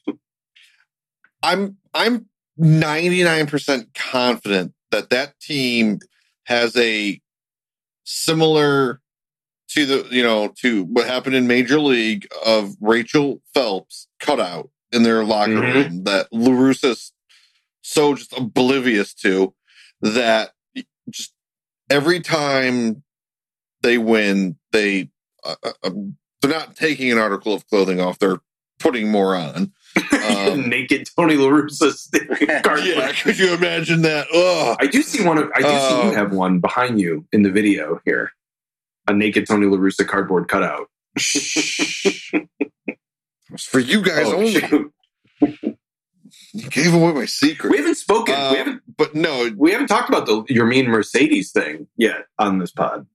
I'm I'm ninety nine percent confident that that team has a similar to the you know to what happened in Major League of Rachel Phelps cutout in their locker Mhm. room that La Russa's so just oblivious to that just every time they win they uh, uh, um, they're not taking an article of clothing off they're putting more on Um, Naked Tony La Russa card yeah, could you imagine that? Ugh. I do see one. Of, I do see you Um, have one behind you in the video here. A naked Tony La Russa cardboard cutout. It's for you guys Oh, only. shoot. You gave away my secret. We haven't spoken. Uh, we haven't. but no, We haven't talked about the your mean Mercedes thing yet on this pod,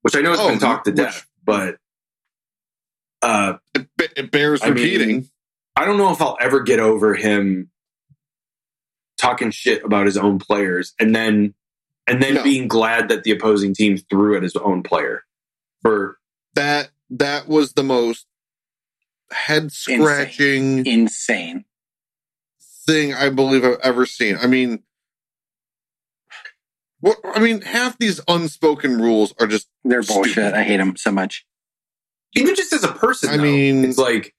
which I know has Oh, been talked to which- death. But uh, it, it bears I mean, repeating. I don't know if I'll ever get over him talking shit about his own players and then and then No. being glad that the opposing team threw at his own player for that that was the most head scratching Insane. thing I believe I've ever seen. I mean, what I mean, half these unspoken rules are just They're Stupid. bullshit. I hate them so much. even just as a person. I though, mean- it's like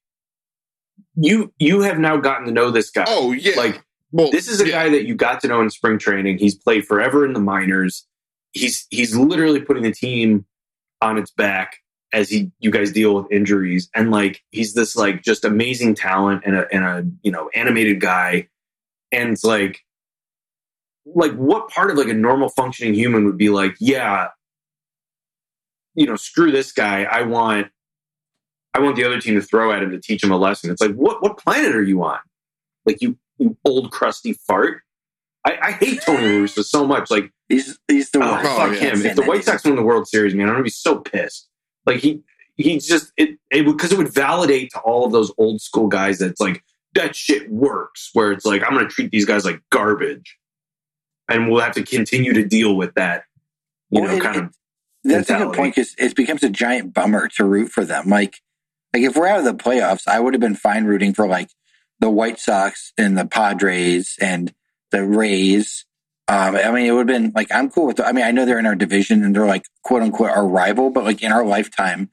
you you have now gotten to know this guy. oh yeah, Like well, this is a yeah. guy that you got to know in spring training. He's played forever in the minors. He's he's literally putting the team on its back as he you guys deal with injuries and like he's this like just amazing talent and a and a you know animated guy and it's like like what part of like a normal functioning human would be like yeah you know screw this guy I want I want the other team to throw at him to teach him a lesson it's like what what planet are you on like you you old crusty fart. I, I hate Tony La Russa so much. Like, He's he's the oh, fuck oh, yeah. him. If the White Sox win the World Series, man, I'm gonna be so pissed. Like he he's just it it because it would validate to all of those old school guys that it's like that shit works. Where it's like I'm gonna treat these guys like garbage, and we'll have to continue to deal with that. You Well, know, it- kind it- of That's a good point because it becomes a giant bummer to root for them. Like, like if we're out of the playoffs, I would have been fine rooting for like the White Sox and the Padres and the Rays. Um, I mean, it would have been like I'm cool with. I mean, I know they're in our division and they're like quote unquote our rival, but like in our lifetime,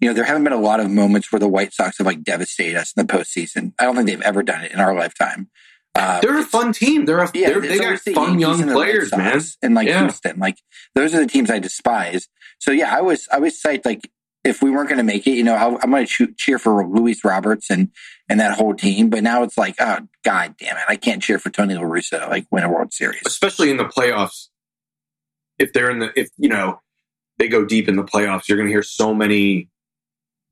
you know, there haven't been a lot of moments where the White Sox have like devastated us in the postseason. I don't think they've ever done it in our lifetime. Uh, they're a fun team. They're a yeah, they're, they got the fun Yankees young players, man. and like Yeah. Houston. Like those are the teams I despise. So yeah, I was I was psyched. Like if we weren't going to make it, you know, I, I'm going to cheer for Luis Roberts and and that whole team. But now it's like, oh god damn it, I can't cheer for Tony La Russa like win a World Series. especially in the playoffs. If they're in the, if you know, they go deep in the playoffs, you're going to hear so many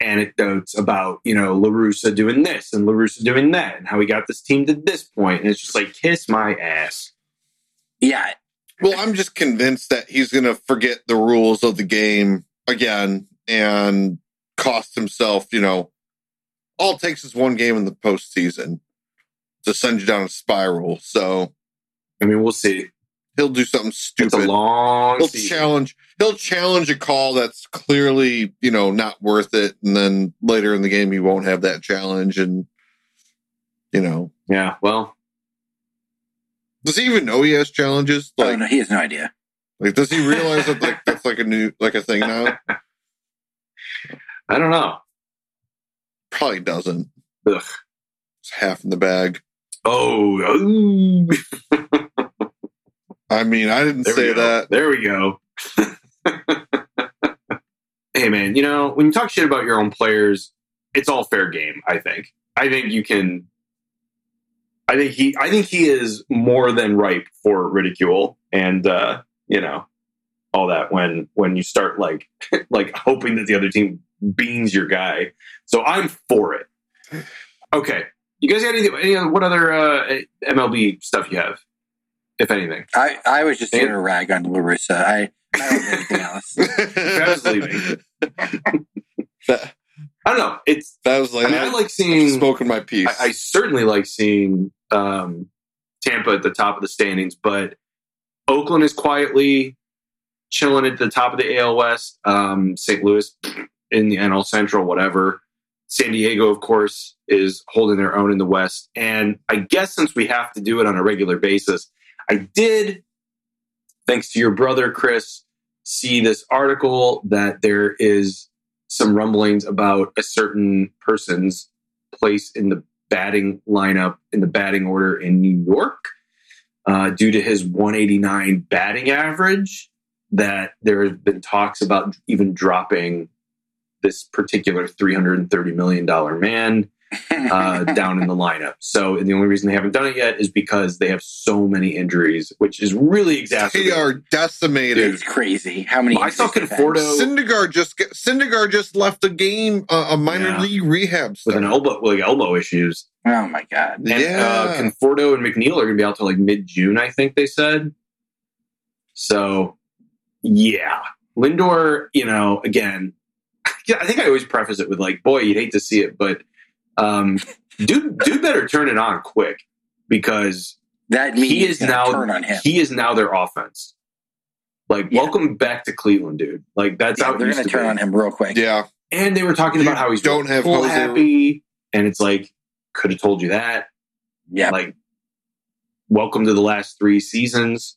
anecdotes about you know La Russa doing this and La Russa doing that and how he got this team to this point, and it's just like kiss my ass. Yeah, Well, I'm just convinced that he's going to forget the rules of the game again and cost himself, you know, all it takes is one game in the postseason to send you down a spiral. So I mean, we'll see. he'll do something It's a stupid. long He'll season. challenge. He'll challenge a call that's clearly, you know, not worth it, and then later in the game he won't have that challenge, and you know, Yeah, well, does he even know he has challenges? oh Like, no, he has no idea. like does he realize that like that's like a new like a thing now? I don't know. Probably doesn't. Ugh. It's half in the bag. Oh. I mean, I didn't There say that. There we go. hey, man, you know, when you talk shit about your own players, it's all fair game, I think. I think you can. I think he. I think he is more than ripe for ridicule, and uh, you know, all that when when you start like like hoping that the other team beans your guy. So I'm for it. Okay, you guys got any? any other, what other uh, MLB stuff you have, if anything? I, I was just Yeah. going to rag on La Russa. I, I don't have anything else. Travis leaving. that, I don't know. It's that was like I mean, I like I've seeing. spoken my piece. I, I certainly like seeing um, Tampa at the top of the standings, but Oakland is quietly chilling at the top of the AL West. Um, St. Louis in the NL Central, whatever. San Diego, of course, is holding their own in the West. And I guess since we have to do it on a regular basis, I did, thanks to your brother, Chris, see this article that there is some rumblings about a certain person's place in the batting lineup in the batting order in New York uh, due to his 189 batting average. That there have been talks about even dropping this particular 330 million dollar man uh, down in the lineup. So the only reason they haven't done it yet is because they have so many injuries, which is really they are decimated. It's crazy. How many? I saw injuries they've had. Conforto Syndergaard just get, Syndergaard just left a game, uh, a minor Yeah. league rehab with an elbow, like elbow issues. Oh my god. And Yeah. uh, Conforto and McNeil are going to be out till like mid June, I think they said. So, yeah, Lindor. You know, again, yeah, I think I always preface it with like, "Boy, you'd hate to see it," but um, dude, dude, better turn it on quick because That means he is now turn on him. he is now their offense. Like, Yeah. welcome back to Cleveland, dude. Like that's Yeah, how they're going to to turn be. on him real quick. yeah, And they were talking You about how he's don't have full Hoser. happy, and it's like, could have told you that. Yeah. Like, welcome to the last three seasons.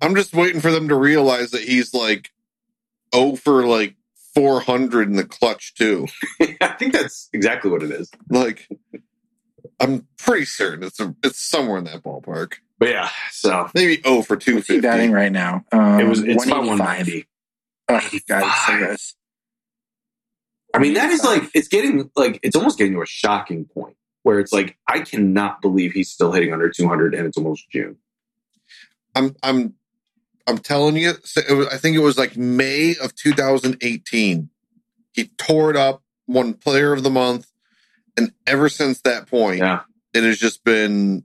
I'm just waiting for them to realize that he's like oh for like 400 in the clutch too. I think that's exactly what it is. Like, I'm pretty certain it's a, it's somewhere in that ballpark. But yeah, so Maybe oh for What's he 250. batting right now? Um, it was it's about 190. Oh, God, it's so 185. gross. I mean, that is like it's getting like it's almost getting to a shocking point where it's like I cannot believe he's still hitting under 200 and it's almost June. I'm I'm I'm telling you, so it was, I think it was like May of 2018. He tore it up, won Player of the Month, and ever since that point, Yeah, it has just been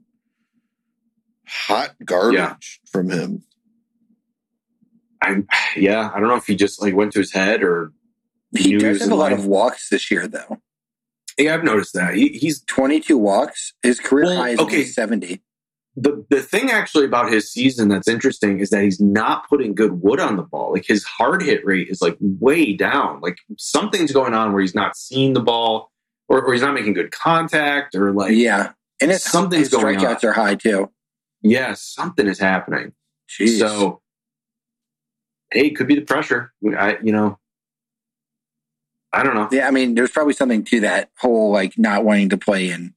hot garbage Yeah. from him. I yeah, I don't know if he just like went to his head or He knew does have in a lot of walks this year, though. Yeah, I've noticed that he, he's 22 walks. His career Well, high is okay. 70. The the thing actually about his season that's interesting is that he's not putting good wood on the ball. Like his hard hit rate is like way down. Like something's going on where he's not seeing the ball or, or he's not making good contact or like yeah. And it's, something's his going strikeouts on. are high, too. yeah, something is happening. Jeez. So hey, it could be the pressure. I you know I don't know. yeah, I mean, there's probably something to that whole, like, not wanting to play in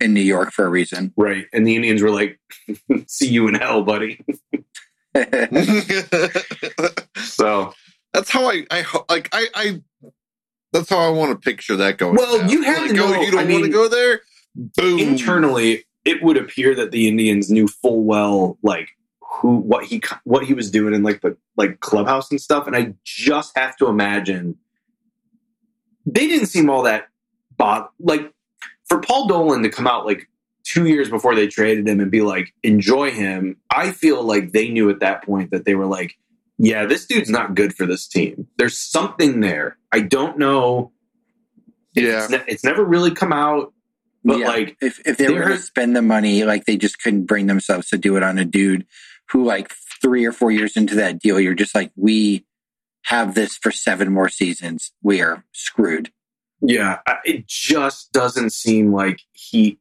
in New York for a reason. Right. And the Indians were like, see you in hell, buddy. So that's how I, I like I, I that's how I want to picture that going. Well, down. you have like, to oh, know- oh, you don't I want to go there. Boom. internally it would appear that the indians knew full well like who what he what he was doing in like the like clubhouse and stuff and i just have to imagine they didn't seem all that bot like for Paul Dolan to come out like two years before they traded him and be like, enjoy him. I feel like they knew at that point that they were like, yeah, this dude's not good for this team. There's something there. I don't know. Yeah. It's, ne- it's never really come out, but Yeah. like, if if they were going to spend the money, like they just couldn't bring themselves to do it on a dude who, like three or four years into that deal, you're just like, we have this for seven more seasons. We are screwed. Yeah, it just doesn't seem like he,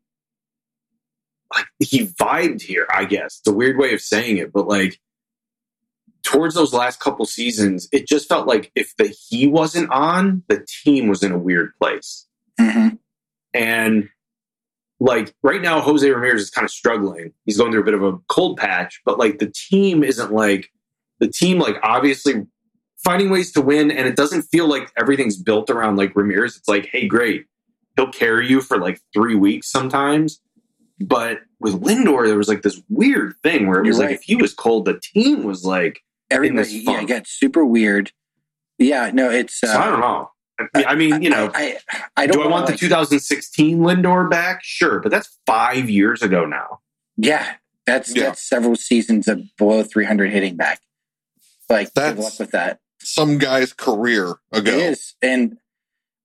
like he vibed here. I guess it's a weird way of saying it, but like towards those last couple seasons, it just felt like if the he wasn't on, the team was in a weird place. hmm And like right now, Jose Ramirez is kind of struggling. He's going through a bit of a cold patch, but like the team isn't like the team, like obviously finding ways to win. And it doesn't feel like everything's built around like Ramirez. It's like, hey, great. He'll carry you for like three weeks sometimes. But with Lindor, there was like this weird thing where it was You're like right. if he was cold, the team was like, Everybody, this yeah, it got super weird. Yeah, no, it's. Uh, so I don't know. I, I mean, you know, I, I, I don't do I want wanna, the 2016 Lindor back? Sure, but that's five years ago now. Yeah, that's Yeah. that's several seasons of below 300 hitting back. Like, good luck with that. Some guy's career ago. It is, and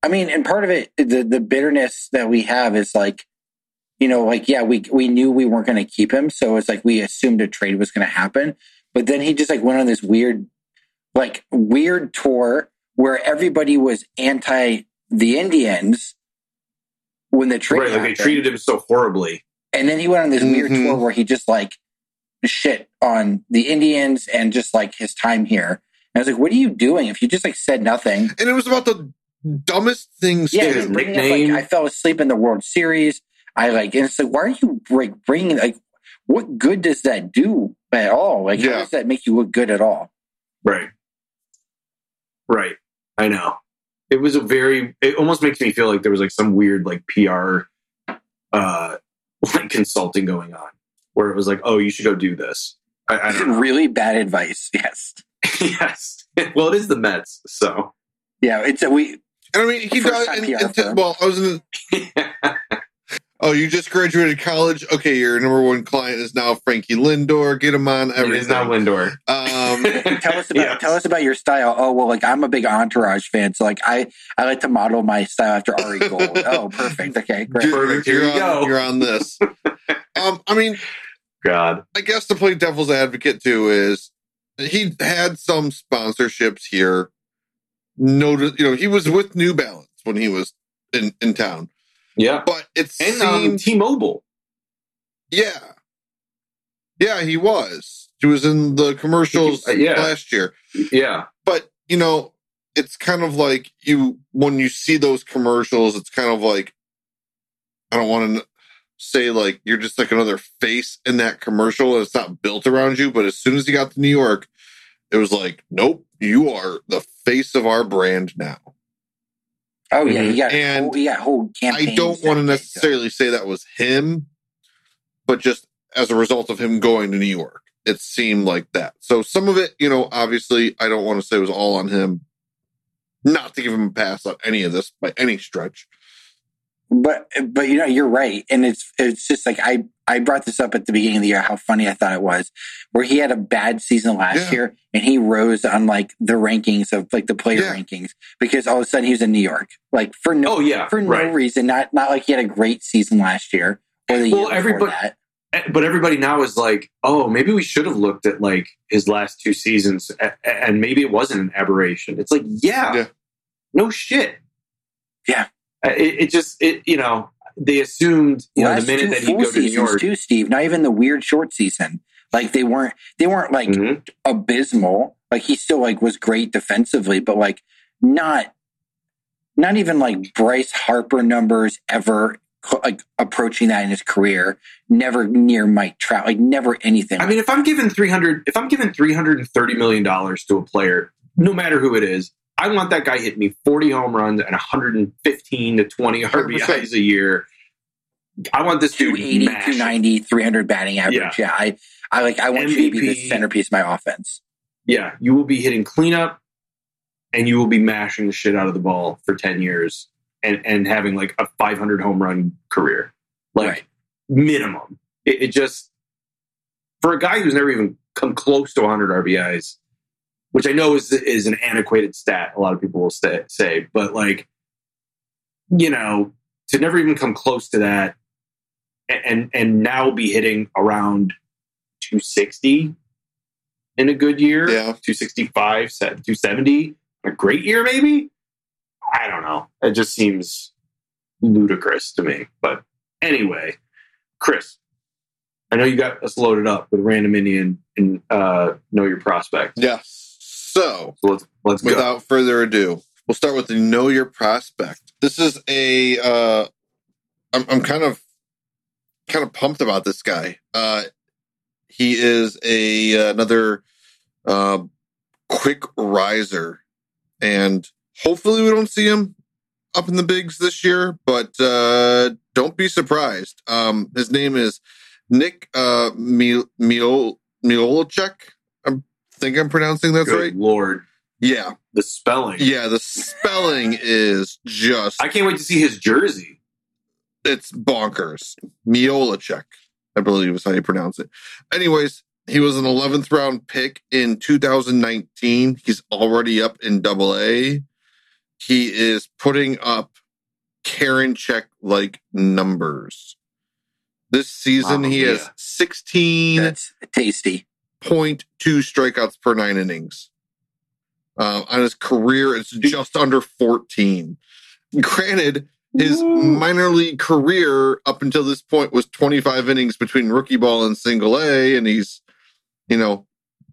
I mean, and part of it, the the bitterness that we have is like, you know, like yeah, we we knew we weren't going to keep him, so it's like we assumed a trade was going to happen, but then he just like went on this weird, like weird tour where everybody was anti the Indians when the trade right, like they treated him so horribly. And then he went on this weird Mhm. tour where he just like shit on the Indians and just like his time here. And I was like, what are you doing? If you just like said nothing. And it was about the dumbest things. Yeah, his just bringing up like I fell asleep in the World Series. I like, and it's like, why are you like bringing like, what good does that do at all? Like, how does that make you look good at all? Right. Right. I know. It was a very it almost makes me feel like there was like some weird like PR uh like consulting going on where it was like, oh, you should go do this. I, I don't know. really bad advice. Yes. yes. Well, it is the Mets, so Yeah, it's a we. And I mean, he does. And, and firm. well, I was in. Oh, you just graduated college. Okay, your number one client is now Frankie Lindor. Get him on it everything. is now Lindor. Um, tell us about Yes. tell us about your style. Oh well, like I'm a big Entourage fan, so like I I like to model my style after Ari Gold. oh, perfect. Okay, great. you're, Perfect. Here you're on, go. you're on this. um, I mean, God. I guess to play devil's advocate too is he had some sponsorships here. Notice, you know, he was with New Balance when he was in in town, Yeah. but it's And um, T-Mobile. yeah, yeah, he was. He was in the commercials Uh, yeah. last year. Yeah. but you know it's kind of like you when you see those commercials it's kind of like i don't want to say like you're just like another face in that commercial and it's not built around you but as soon as you got to new york it was like nope you are the face of our brand now. Oh yeah, you got And whole, you whole i don't want to necessarily say that was him but just as a result of him going to new york it seemed like that. So some of it you know obviously i don't want to say it was all on him not to give him a pass on any of this by any stretch But but you know you're right, and it's it's just like I I brought this up at the beginning of the year how funny I thought it was, where he had a bad season last Yeah. year and he rose on like the rankings of like the player Yeah. rankings because all of a sudden he was in New York like for no Oh yeah. for no reason not not like he had a great season last year or the Well, year everybody- that. But everybody now is like, oh, maybe we should have looked at like his last two seasons, and maybe it wasn't an aberration. It's like, yeah, Yeah. no shit. Yeah. Uh, it, it just, it you know, they assumed, you know, Last the minute two that he'd go to New York. too, Steve. Not even the weird short season. Like they weren't they weren't like Mhm. abysmal. Like he still like was great defensively, but like not not even like Bryce Harper numbers ever like approaching that in his career. Never near Mike Trout. Like never anything. I mean, if I'm given three hundred, if I'm given three hundred and thirty million dollars to a player, no matter who it is, I want that guy hitting me forty home runs and 115 to 20 RBIs a year. I want this dude 280, mashing. 290, 300 batting average. Yeah. I, I like, I want you to be the centerpiece of my offense. Yeah, you will be hitting cleanup. and you will be mashing the shit out of the ball for 10 years and, and having like a 500 home run career. Like Right. minimum. It, it just, for a guy who's never even come close to 100 RBIs, which I know is, is an antiquated stat, a lot of people will say, say, but like, you know, to never even come close to that and, and, and now be hitting around 260 in a good year, Yeah. 265, 270, a great year, maybe. I don't know. It just seems ludicrous to me. But anyway, Chris, I know you got us loaded up with random Indian and uh, know your prospect. Yes. So, let's let's go. without further ado, we'll start with the know your prospect. This is a uh I'm I'm kind of kind of pumped about this guy. Uh he is a another uh quick riser and hopefully we don't see him up in the bigs this year, but uh don't be surprised. Um his name is Nick uh Mil- Miol Mikolajchak. I think I'm pronouncing that Good right. Lord, Yeah. the spelling. Yeah, the spelling is just I can't wait to see his jersey. it's bonkers. Mikolajchak, I believe is how you pronounce it. Anyways, he was an 11th round pick in 2019. He's already up in double A. He is putting up Karinchak like numbers. This season, Wow, he has 16 That's tasty. 0.2 strikeouts per nine innings. Uh, on his career, it's just under 14. Granted, his minor league career up until this point was 25 innings between rookie ball and single A, and he's, you know,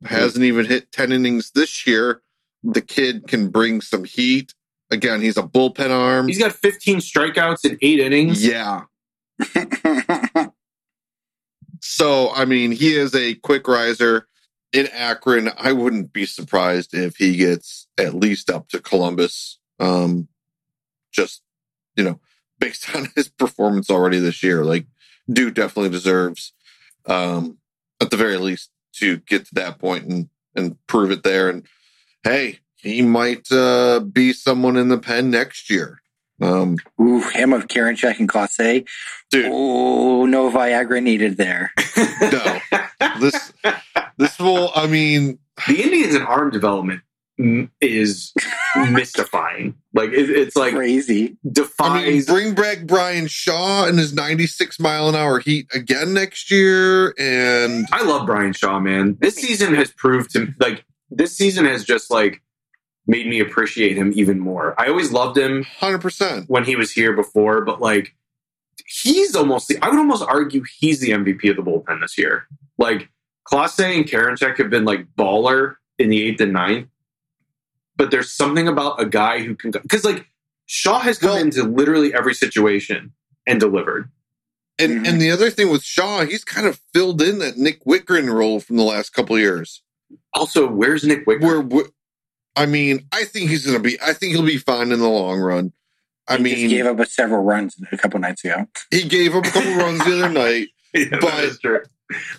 hasn't even hit 10 innings this year. The kid can bring some heat. Again, he's a bullpen arm. He's got 15 strikeouts in eight innings. Yeah. So, I mean, he is a quick riser in Akron. I wouldn't be surprised if he gets at least up to Columbus. Um, just, you know, based on his performance already this year, like, dude definitely deserves, um, at the very least, to get to that point and, and prove it there. And hey, he might, uh, be someone in the pen next year. Um, Ooh, him of Karinchak and Class A. dude. Oh, no Viagra needed there. No. this this will i mean the Indians in arm development is mystifying. Like it, it's like Crazy. i mean bring back bryan shaw and his 96 mile an hour heat again next year and I love Bryan Shaw, man. This season has proved to like this season has just like made me appreciate him even more. I always loved him 100% when he was here before, but like he's almost the I would almost argue he's the MVP of the bullpen this year. Like Clase and Karinchak have been like baller in the eighth and ninth, but there's something about a guy who can because like Shaw has come Well- into literally every situation and delivered. and Mhm. and the other thing with shaw he's kind of filled in that nick wittgren role from the last couple of years Also, where's Nick Wittgren? where where- i mean i think he's gonna be i think he'll be fine in the long run i He mean just gave up a several runs a couple nights ago. he gave up a couple runs the other night Yeah, but- that is true.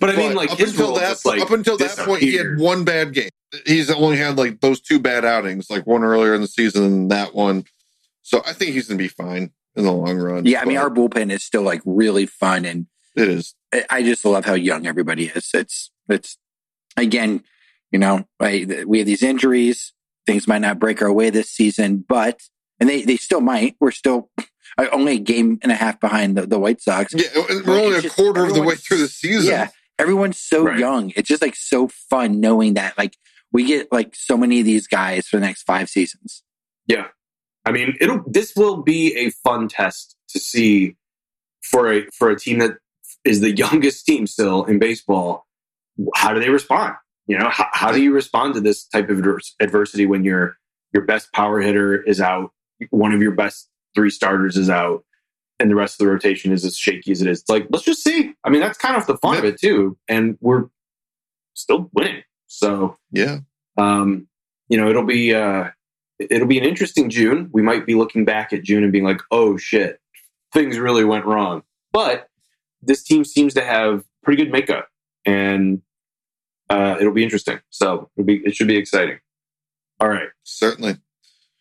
But I mean, But like up his until that like, up until that point, he had one bad game. He's only had like those two bad outings, like one earlier in the season and that one. So I think he's gonna be fine in the long run. Yeah, I mean, our bullpen is still like really fun, and it is. I- I just love how young everybody is. It's it's again, you know, I, we have these injuries. Things might not break our way this season, but and they they still might. We're still only a game and a half behind the, the White Sox. Yeah, we're only a quarter of the way through the season. Yeah, everyone's so Right. young. It's just like so fun knowing that like we get like so many of these guys for the next five seasons. Yeah, I mean, it'll this will be a fun test to see for a for a team that is the youngest team still in baseball. How do they respond? You know, how, how do you respond to this type of adversity when your your best power hitter is out, one of your best three starters is out, and the rest of the rotation is as shaky as it is? It's like let's just see. I mean, that's kind of the fun of it too, and we're still winning. So Yeah. um, you know, it'll be uh, it'll be an interesting June. We might be looking back at June and being like, "Oh shit, things really went wrong." But this team seems to have pretty good makeup, and uh, it'll be interesting. So it'll be it should be exciting. All right, Certainly.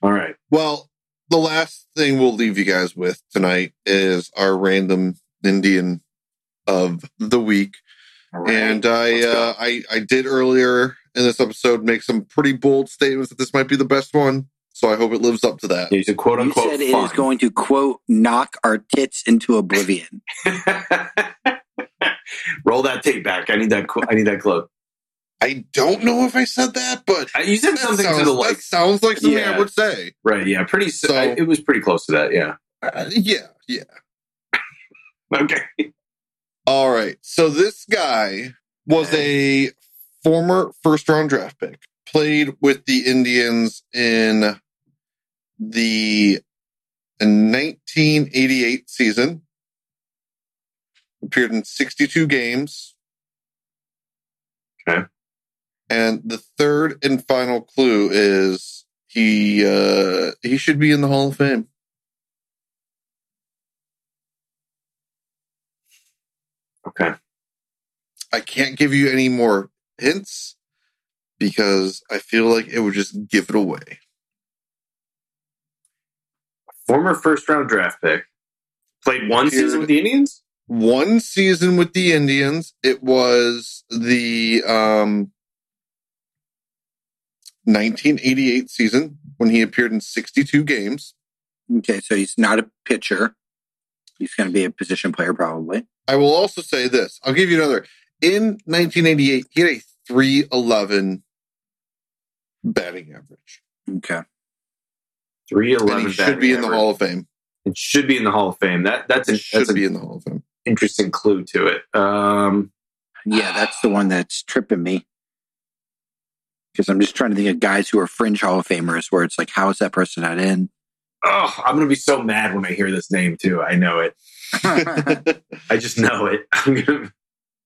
All right. Well, the last thing we'll leave you guys with tonight is our random Indian of the week. All right. And I, uh, I, I did earlier in this episode make some pretty bold statements that this might be the best one. So I hope it lives up to that. He's a quote you unquote said it fun. is going to quote knock our tits into oblivion. Roll that tape back. I need that. qu- I need that clip. I don't know if I said that, but Uh, You said something sounds, to the that like. sounds like something Yeah. I would say. Right. Yeah. Pretty. So, So- it was pretty close to that. Yeah. Uh, yeah, yeah. Okay. All right. So this guy was a former first round draft pick, played with the Indians in the 1988 season, appeared in 62 games. Okay. And the third and final clue is he uh he should be in the Hall of Fame. Okay. I can't give you any more hints because I feel like it would just give it away. Former first round draft pick. Played one Appeared- season with the Indians. One season with the Indians, it was the um 1988 season when he appeared in 62 games. Okay, so he's not a pitcher. He's going to be a position player, probably. I will also say this. I'll give you another. In 1988, he had a 311 batting average. Okay. Three And eleven. he should be in the Hall of Fame. It should be in the Hall of Fame. That that's, an, Should that's be an in the Hall of Fame. interesting clue to it. Um, Yeah, that's the one that's tripping me. Because I'm just trying to think of guys who are fringe Hall of Famers where it's like, how is that person not in? oh, I'm gonna be so mad when I hear this name too. I know it. I just know it. Gonna,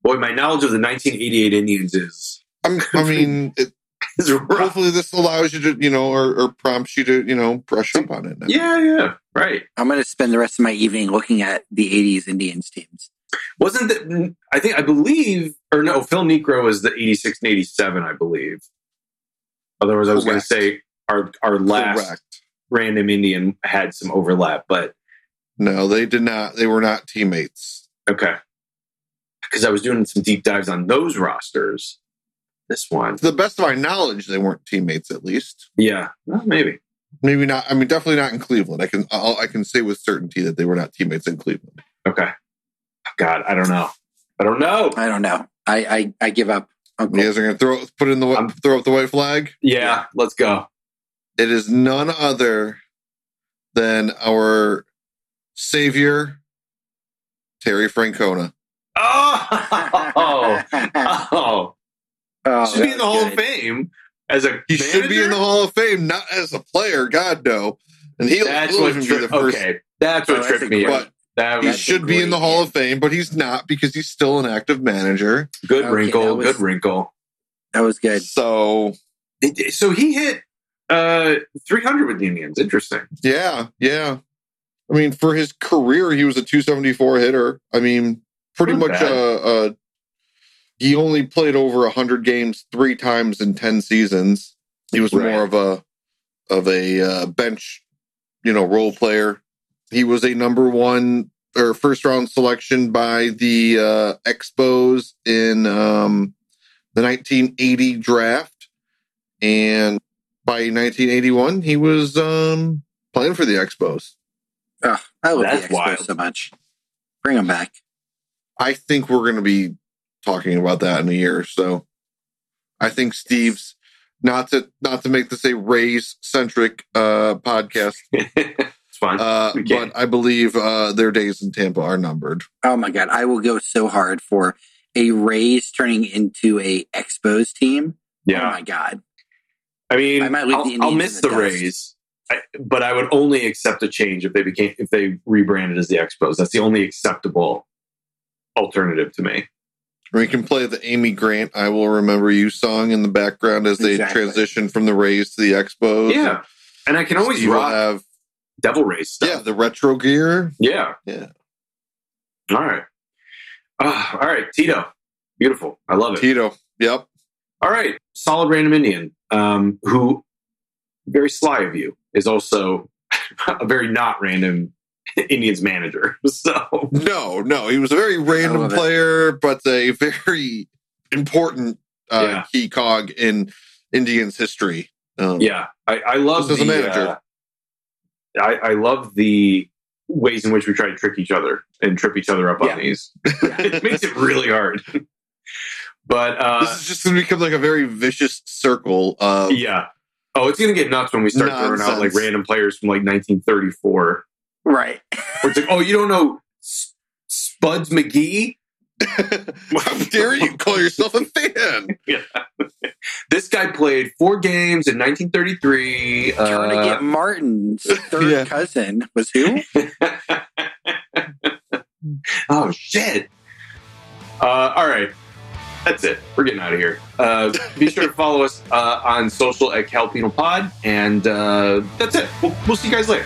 boy, my knowledge of the 1988 Indians is I'm, I mean, it, is hopefully this allows you to, you know, or, or prompts you to, you know, brush up on it. now. Yeah, yeah, right. I'm going to spend the rest of my evening looking at the 80s Indians teams. Wasn't that? I think I believe, or no, Phil Niekro was the 86 and 87, I believe. Otherwise, I was going to say our our last Correct. random Indian had some overlap, but No, they did not. They were not teammates. okay. Because I was doing some deep dives on those rosters. This one, To the best of my knowledge, they weren't teammates. At least, yeah, well, maybe. maybe not. I mean, definitely not in Cleveland. I can I'll, I can say with certainty that they were not teammates in Cleveland. Okay. God, I don't know. I don't know. I don't know. I, I, I give up. Uncle. You guys are going to throw put in the I'm- throw up the white flag. Yeah, let's go. It is none other than our savior, Terry Francona. Oh, oh, Oh, should be in the Hall of. Fame as a. He should be in the? Hall of Fame, not as a player. God no. And he'll, That's what tri- the first. Okay, that's Oh, what that's tripped me. up. That He was That's a should be in the Hall hit. of Fame, but he's not because he's still an active manager. good Okay, wrinkle. was- good wrinkle. That was good. So So he hit uh 300 with the Indians. Interesting. yeah, yeah. I mean, for his career, he was a 274 hitter. I mean, pretty Not much. bad. Uh, uh, he only played over 100 games three times in 10 seasons. He was Right. more of a of a uh, bench, you know, role player. He was a number one or first round selection by the uh, Expos in um, the 1980 draft, and by 1981 he was um, playing for the Expos. Oh, I love That's the Expos wild. so much. Bring them back. I think we're going to be talking about that in a year or so. I think Steve's not to not to make this a Rays centric uh, podcast, it's fine. uh, but I believe uh, their days in Tampa are numbered. Oh my god, I will go so hard for a Rays turning into a Expos team. yeah. Oh my god. I mean, I might leave I'll, the I'll miss the, the. Rays, I, but I would only accept a change if they became if they rebranded as the Expos. That's the only acceptable alternative to me. We can play the Amy Grant "I Will Remember You" song in the background as they Exactly. transition from the Rays to the Expos. Yeah, and I can always Steve rock have Devil Rays stuff. yeah the retro gear. Yeah. Yeah. All right. Ah, all right, Tito. Beautiful. I love it. Tito. Yep. All right, solid random Indian um, who very sly of you, is also a very not random Indians manager. So No, no, he was a very random love it. player, but a very important uh, Yeah. key cog in Indians history. Um, yeah, I, I love Just as a the, manager. uh, I, I love the ways in which we try to trick each other and trip each other up Yeah. on these. it makes it really hard. But uh, this is just going to become like a very vicious circle of yeah. Oh, it's gonna get nuts when we start throwing out like random players from like 1934. Right. Where it's like, oh, you don't know Spuds McGee? How dare you call yourself a fan? This guy played four games in 1933. Carnegie Uh, Martin's third Yeah. cousin was who? oh shit! Uh, all right, that's it. We're getting out of here. Uh, be sure to follow us uh, on social at Cal Penal Pod, and uh, that's it. We'll, we'll see you guys later.